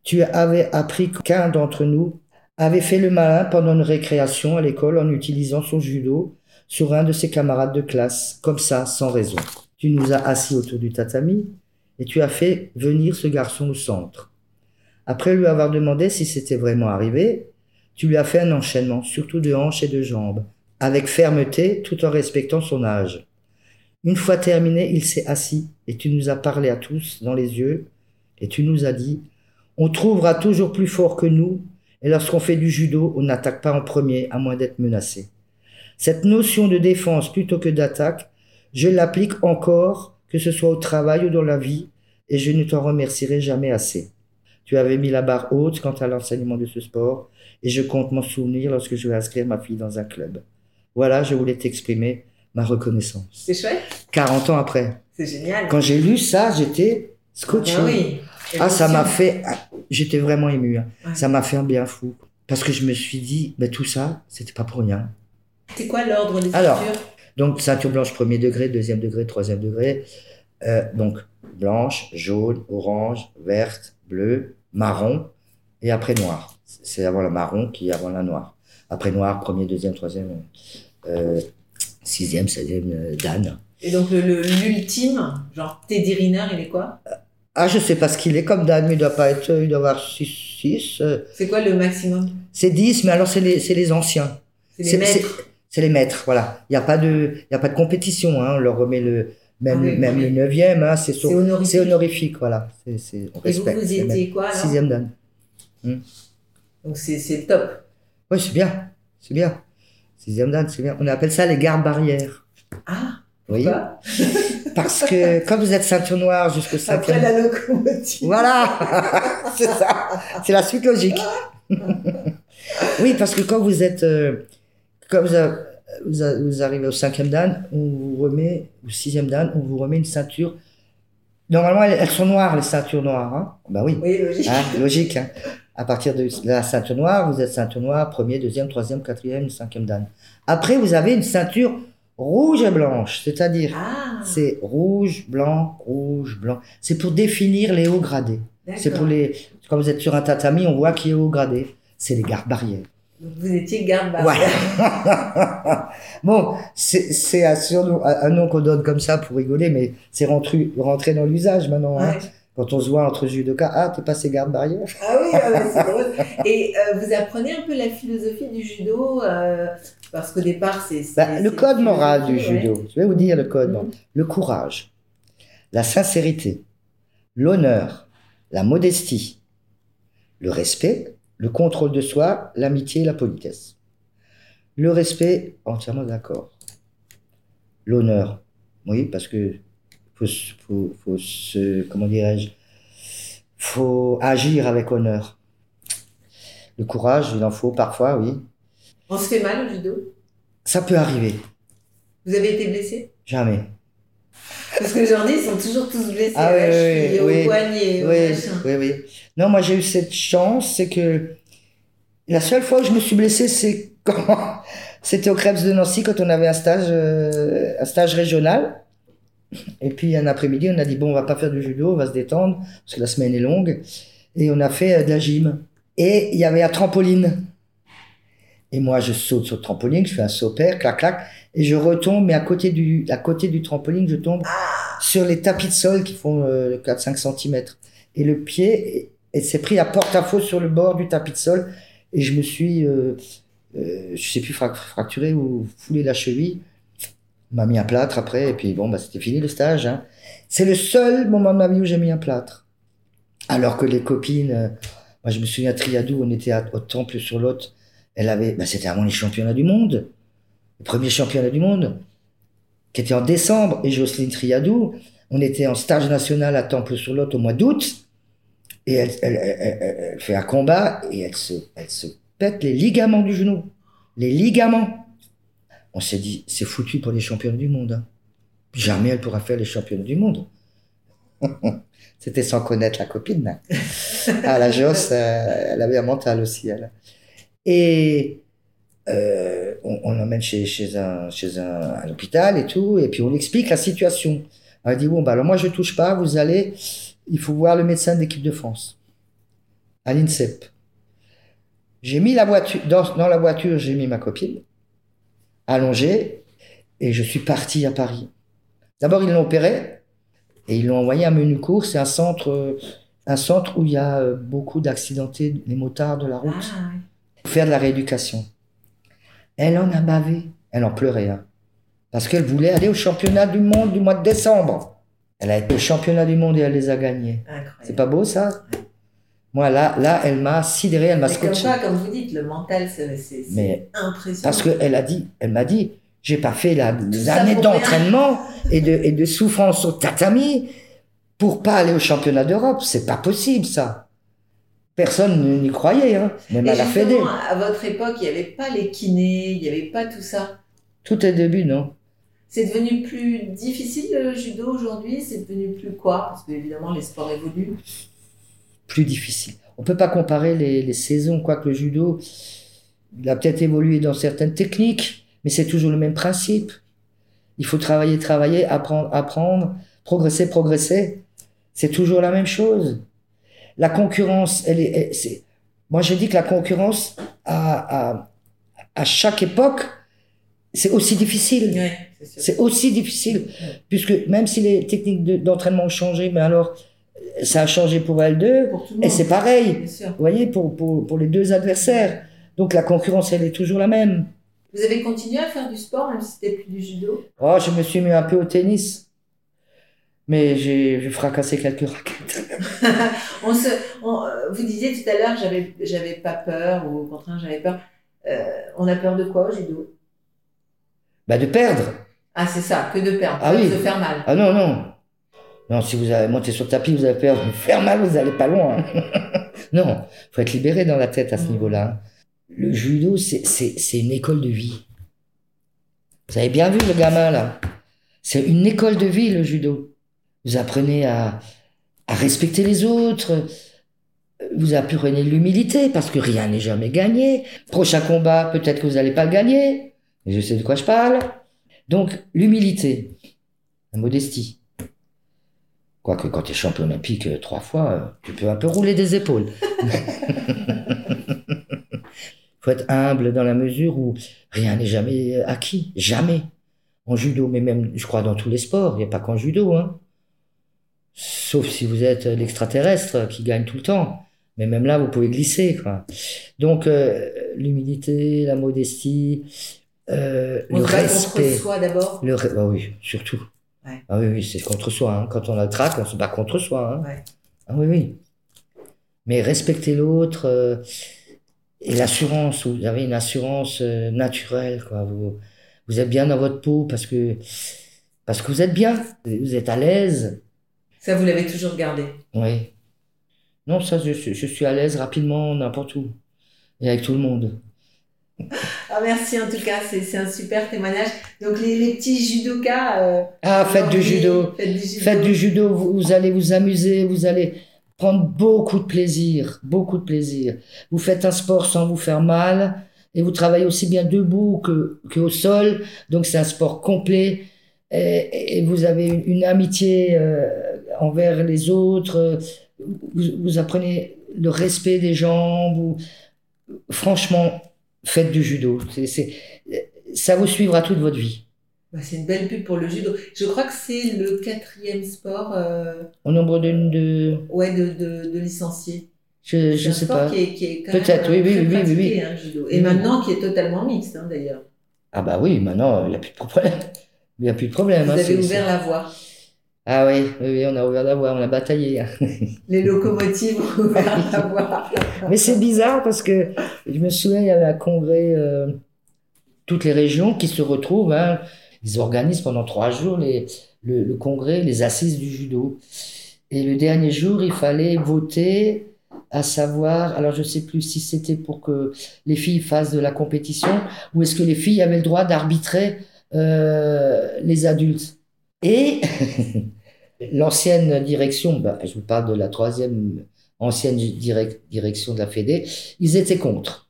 Tu avais appris qu'un d'entre nous avait fait le malin pendant une récréation à l'école en utilisant son judo sur un de ses camarades de classe, comme ça, sans raison. Tu nous as assis autour du tatami et tu as fait venir ce garçon au centre. Après lui avoir demandé si c'était vraiment arrivé, tu lui as fait un enchaînement, surtout de hanches et de jambes, avec fermeté tout en respectant son âge. Une fois terminé, il s'est assis et tu nous as parlé à tous dans les yeux et tu nous as dit On trouvera toujours plus fort que nous et lorsqu'on fait du judo, on n'attaque pas en premier à moins d'être menacé. Cette notion de défense plutôt que d'attaque, je l'applique encore, que ce soit au travail ou dans la vie, et je ne t'en remercierai jamais assez. Tu avais mis la barre haute quant à l'enseignement de ce sport, et je compte m'en souvenir lorsque je vais inscrire ma fille dans un club. Voilà, je voulais t'exprimer ma reconnaissance. C'est chouette. 40 ans après. C'est génial. Quand j'ai lu ça, j'étais scotché. Ah oui. Ah, ça m'a fait. ah, J'étais vraiment ému. hein. Ouais. Ça m'a fait un bien fou. Parce que je me suis dit, ben, tout ça, c'était pas pour rien. C'est quoi l'ordre des Alors. ceintures? Donc, ceinture blanche premier degré, deuxième degré, troisième degré. Euh, donc, blanche, jaune, orange, verte, bleue, marron, et après noir. C'est avant la marron qui est avant la noire. Après noir, premier, deuxième, troisième, euh, sixième, septième, euh, Dan. Et donc l'ultime, genre Teddy Riner, il est quoi? Ah, je sais pas ce qu'il est comme Dan, mais il doit pas être, il doit avoir 6, 6. C'est quoi le maximum? C'est 10, mais alors c'est les, anciens. C'est les maîtres. C'est les maîtres, voilà. Il n'y a pas de, il y a pas de compétition, hein. On leur remet le, même, Ah oui, même oui. le neuvième, hein. C'est honorifique. voilà. C'est, c'est, on Et vous, respecte. vous étiez quoi alors Sixième Dan. Donc c'est top. Oui, c'est bien. C'est bien. Sixième Dan, c'est bien. On appelle ça les gardes barrières. Ah, Oui. Parce que quand vous êtes ceinture noire jusqu'au Après cinquième. la locomotive. Voilà. c'est ça. C'est la suite logique. oui, parce que quand vous êtes, euh, quand vous, a- vous, a- vous arrivez au cinquième dan, on vous remet, au sixième dan, on vous remet une ceinture. Normalement, elles, elles sont noires, les ceintures noires. Hein bah oui. Oui, logique. Hein, logique. Hein. À partir de la ceinture noire, vous êtes ceinture noire, premier, deuxième, troisième, quatrième, cinquième dan. Après, vous avez une ceinture rouge et blanche, c'est-à-dire Ah, c'est rouge, blanc, rouge, blanc. C'est pour définir les hauts gradés. C'est pour les. Quand vous êtes sur un tatami, on voit qui est haut gradé. C'est les gardes barrières. Vous étiez garde barrière. Ouais. bon, c'est un, nom qu'on donne comme ça pour rigoler, mais c'est rentré, rentré dans l'usage maintenant. hein. Quand on se voit entre judokas, ah, t'es passé garde barrière Ah oui, ah c'est drôle. Et euh, vous apprenez un peu la philosophie du judo euh, parce qu'au départ, c'est. Bah, Le code moral du ouais. judo, je vais vous dire le code. Moral. Le courage, la sincérité, l'honneur, la modestie, le respect, le contrôle de soi, l'amitié et la politesse. Le respect, entièrement d'accord. L'honneur, oui, parce que faut, se- faut, faut se, comment dirais-je, faut agir avec honneur. Le courage, il en faut parfois, oui. On se fait mal au judo? Ça peut arriver, Vous avez été blessé? Jamais. Parce que aujourd'hui, ils sont toujours tous blessés Ah oui, oui, cheville, oui, au poignet, Oui, oui, oui. Non, moi j'ai eu cette chance, c'est que la seule fois où je me suis blessé, c'est quand c'était au Krebs de Nancy quand on avait un stage, euh, un stage régional. Et puis un après-midi, on a dit bon, on va pas faire du judo, on va se détendre parce que la semaine est longue. Et on a fait euh, de la gym. Et il y avait un trampoline. Et moi, je saute sur le trampoline, je fais un saut pair, clac, clac, et je retombe, mais à côté du, à côté du trampoline, je tombe sur les tapis de sol qui font euh, 4-5 cm. Et le pied et s'est pris à porte-à-faux sur le bord du tapis de sol. Et je me suis, euh, euh, je sais plus, frac- fracturé ou foulé la cheville. M'a mis un plâtre après, et puis bon, bah, c'était fini le stage. hein. C'est le seul moment de ma vie où j'ai mis un plâtre. Alors que les copines, euh, moi je me souviens à Triadou, on était à- au temple sur l'autre, elle avait, bah, c'était avant les championnats du monde, le premier championnat du monde, qui était en décembre, et Jocelyne Triadou, on était en stage national à Temple-sur-Lot au mois d'août, et elle, elle, elle- elle- elle fait un combat, et elle se, elle se pète les ligaments du genou. Les ligaments. On s'est dit, c'est foutu pour les championnats du monde. hein. Jamais elle pourra faire les championnats du monde. C'était sans connaître la copine. Ah, la Joss, euh, elle avait un mental aussi, elle. Et euh, on, on l'emmène chez, chez, un, chez un, et tout, et puis on lui explique la situation. Elle dit, bon, bah, alors moi je touche pas, vous allez, il faut voir le médecin de l'équipe de France, à l'INSEP. J'ai mis la voiture, dans, dans la voiture, j'ai mis ma copine, allongée, et je suis parti à Paris. D'abord, ils l'ont opéré, et ils l'ont envoyé à Menucourt, c'est un centre, un centre où il y a euh, beaucoup d'accidentés, les motards de la route, Ah, faire de la rééducation. Elle en a bavé, elle en pleurait, hein, parce qu'elle voulait aller au championnat du monde du mois de décembre. Elle a été au championnat du monde et elle les a gagnés. C'est pas beau ça? Moi là, là, elle m'a sidéré, elle m'a Mais comme scotché. ça, comme vous dites, le mental, c'est impressionnant. parce qu'elle a dit, elle m'a dit, j'ai pas fait la, ça années d'entraînement et de, et de souffrance au tatami pour pas aller au championnat d'Europe. C'est pas possible ça. Personne n'y croyait, hein, même Et à la Fédé. à votre époque, il n'y avait pas les kinés, il n'y avait pas tout ça. Tout est début, non C'est devenu plus difficile le judo aujourd'hui? C'est devenu plus quoi? Parce que évidemment, les sports évoluent. plus difficile. On peut pas comparer les, les saisons, quoique le judo, il a peut-être évolué dans certaines techniques, mais c'est toujours le même principe. Il faut travailler, travailler, apprendre, apprendre, progresser, progresser. C'est toujours la même chose. La concurrence, elle est, elle- moi je dis que la concurrence à, à, à chaque époque, c'est aussi difficile. C'est aussi difficile, puisque même si les techniques de- d'entraînement ont changé, mais alors ça a changé pour elles deux, Pour et c'est pareil, vous voyez, pour, pour, pour les deux adversaires. Donc la concurrence, elle est toujours la même. Vous avez continué à faire du sport, même si c'était plus du judo? Oh, je me suis mis un peu au tennis, mais j'ai fracassé quelques raquettes. on se, on, euh, Vous disiez tout à l'heure, j'avais, j'avais pas peur, ou au contraire, j'avais peur. Euh, on a peur de quoi au judo? Bah de perdre. Ah, c'est ça, que de perdre, Ah de oui. se faire mal. Ah non, non. Non, si vous avez monté sur le tapis, vous avez peur de faire mal, vous n'allez pas loin. hein. non, faut être libéré dans la tête à ce Mhm. niveau-là. Le judo, c'est- c'est c'est une école de vie. Vous avez bien vu le gamin là C'est une école de vie, le judo. Vous apprenez à, à respecter les autres. Vous apprenez l'humilité parce que rien n'est jamais gagné. Prochain combat, peut-être que vous n'allez pas le gagner. Et je sais de quoi je parle. Donc, l'humilité, la modestie. Quoique quand tu es champion olympique euh, trois fois, euh, tu peux un peu rouler des épaules. faut être humble dans la mesure où rien n'est jamais acquis. Jamais. En judo, mais même, je crois, dans tous les sports. Il n'y a pas qu'en judo. Hein. Sauf si vous êtes l'extraterrestre qui gagne tout le temps. Mais même là, vous pouvez glisser. Quoi. Donc, euh, l'humilité, la modestie, euh, le respect. contre soi d'abord. Le ah oui, surtout. Ouais. Ah oui, oui, c'est contre soi. hein. Quand on a le trac, on se bat contre soi. hein. Ouais. Ah oui, oui. Mais respecter l'autre euh, et l'assurance, vous avez une assurance naturelle. Quoi. Vous, vous êtes bien dans votre peau parce que, parce que vous êtes bien, vous êtes à l'aise. Ça, vous l'avez toujours gardé. Oui. Non, ça, je, suis- je suis à l'aise rapidement n'importe où et avec tout le monde. Ah, merci en tout cas, c'est un super témoignage. Donc, les, les petits judokas. euh, Ah, faites du judo. Faites du judo. Faites du judo, vous, vous allez vous amuser, vous allez prendre beaucoup de plaisir, beaucoup de plaisir. Vous faites un sport sans vous faire mal et vous travaillez aussi bien debout que, que au sol, donc c'est un sport complet et, et vous avez une, une amitié euh, envers les autres, euh, vous, vous apprenez le respect des gens, vous, franchement, faites du judo. C'est, ça vous suivra toute votre vie. Bah, c'est une belle pub pour le judo. Je crois que c'est le quatrième sport euh, Au nombre de, de ouais, de, de, de licenciés. je, je un sais sport pas. Qui est, qui est quand Peut-être, même, oui, oui, très oui, oui, hein, judo. Et oui. maintenant, qui est totalement mixte, hein, d'ailleurs. Ah bah oui, maintenant, il n'y a plus de problème. Il n'y a plus de problème. Vous hein, avez ouvert la voie. Ah oui, on a ouvert la voie, on a bataillé. Les locomotives ont ouvert la voie. Mais c'est bizarre parce que je me souviens, il y avait un congrès, euh, toutes les régions qui se retrouvent. Hein, ils organisent pendant trois jours les, le, le congrès, les assises du judo. Et le dernier jour, il fallait voter à savoir, alors je sais plus si c'était pour que les filles fassent de la compétition ou est-ce que les filles avaient le droit d'arbitrer euh, les adultes. Et l'ancienne direction, bah, je vous parle de la troisième ancienne direc- direction de la Fédé, ils étaient contre.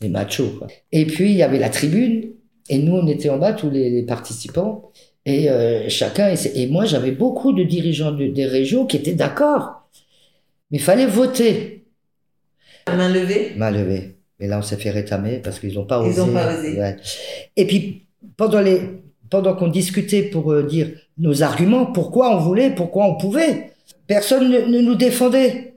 les machos. quoi. Et puis il y avait la tribune, et nous on était en bas tous les, les participants, et euh, chacun et, moi j'avais beaucoup de dirigeants de- des régions qui étaient d'accord, mais il fallait voter. Main levée. Main levée. Mais là on s'est fait rétamer parce qu'ils n'ont pas Ils osé. ont pas osé. Ouais. Et puis pendant les pendant qu'on discutait pour euh, dire nos arguments, pourquoi on voulait, pourquoi on pouvait, personne ne, ne nous défendait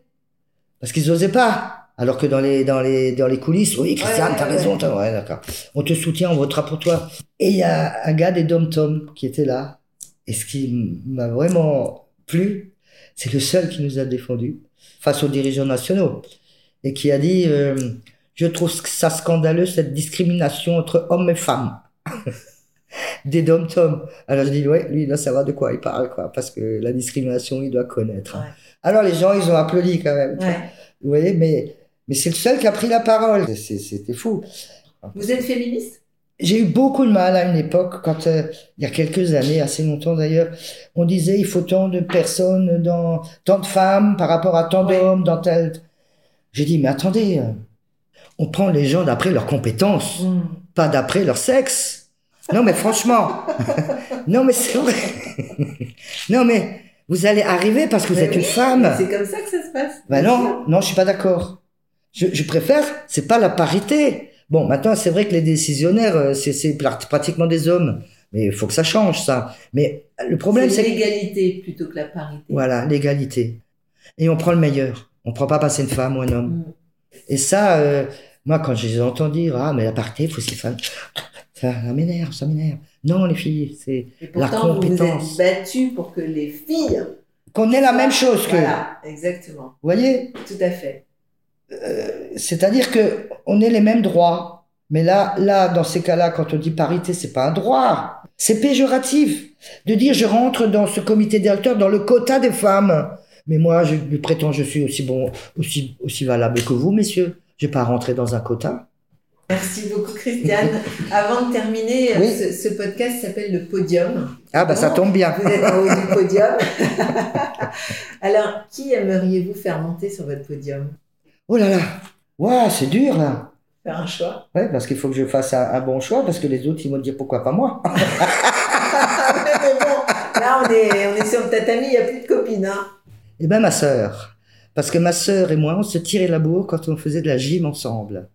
parce qu'ils osaient pas. Alors que dans les dans les dans les coulisses, oui, Christiane, Ouais, t'as ouais, raison, t'as ouais, d'accord. On te soutient, on votera pour toi. Et il y a un gars des Dom Tom qui était là. Et ce qui m'a vraiment plu, c'est le seul qui nous a défendus face aux dirigeants nationaux et qui a dit euh, je trouve ça scandaleux cette discrimination entre hommes et femmes des dom tom alors je dis ouais lui il doit savoir de quoi il parle quoi parce que la discrimination il doit connaître Ouais. alors les gens ils ont applaudi quand même Ouais. vous voyez mais mais c'est le seul qui a pris la parole c'était fou Vous êtes féministe? J'ai eu beaucoup de mal à une époque, quand euh, il y a quelques années, assez longtemps d'ailleurs, on disait il faut tant de personnes dans tant de femmes par rapport à tant Ouais. d'hommes dans tel. J'ai dit mais attendez, euh, on prend les gens d'après leurs compétences, pas d'après leur sexe. Non mais franchement, non mais c'est vrai. non mais vous allez arriver parce que vous Mais êtes oui, une femme. C'est comme ça que ça se passe. Ben non, non, je suis pas d'accord. Je, je préfère, c'est pas la parité. Bon, maintenant, c'est vrai que les décisionnaires, euh, c'est, pratiquement des hommes. Mais il faut que ça change, ça. Mais le problème, C'est que, l'égalité plutôt que la parité. voilà, l'égalité. Et on prend le meilleur. On prend pas passer une femme ou un homme. Mm. Et ça, euh, moi, quand je les entends dire, ah, mais la parité, il faut ces femmes. Ça, ça m'énerve, ça m'énerve. Non, les filles, c'est Et La pourtant, vous vous compétence. êtes battu pour que les filles. qu'on ait la même chose que. Voilà, exactement. Vous voyez? Tout à fait. C'est-à-dire que on ait les mêmes droits. Mais là, là, dans ces cas-là, quand on dit parité, c'est pas un droit. C'est péjoratif de dire je rentre dans ce comité directeur dans le quota des femmes. Mais moi, je lui prétends, je suis aussi bon, aussi, aussi valable que vous, messieurs. Je vais pas rentrer dans un quota. Merci beaucoup, Christiane. Avant de terminer, Oui. ce, ce podcast s'appelle Le Podium. Ah, bah, ça tombe bien. Vous êtes en haut du podium. Alors, qui aimeriez-vous faire monter sur votre podium? Oh là là. Ouah, c'est dur, là. Faire un choix? Ouais, parce qu'il faut que je fasse un, un bon choix, parce que les autres, ils vont dire pourquoi pas moi? Mais bon, là, on est, on est sur le tatami, il n'y a plus de copines. Hein. Eh ben ma sœur, parce que ma sœur et moi, on se tirait la bourre quand on faisait de la gym ensemble.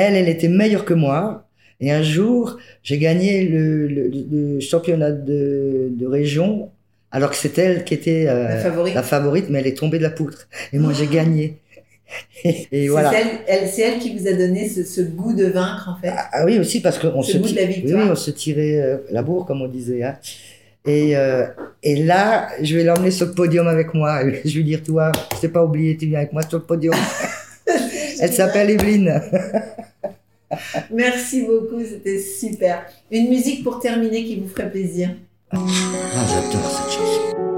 Elle, elle était meilleure que moi. Et un jour, j'ai gagné le, le- le championnat de, de région, alors que c'est elle qui était euh, La favorite. la favorite, mais elle est tombée de la poutre. Et moi, j'ai gagné. Et, C'est voilà. elle, elle- c'est elle qui vous a donné ce, ce goût de vaincre, en fait? Ah oui, aussi parce qu'on se, goût de ti- la oui, victoire. oui, on se tirait euh, la bourre, comme on disait. Hein. Et, euh, et là, je vais l'emmener sur le podium avec moi. Je vais lui dire, toi, je t'ai pas oublié, tu viens avec moi sur le podium. Elle s'appelle Evelyne. Merci beaucoup, c'était super. Une musique pour terminer qui vous ferait plaisir. Ah, j'adore cette chanson.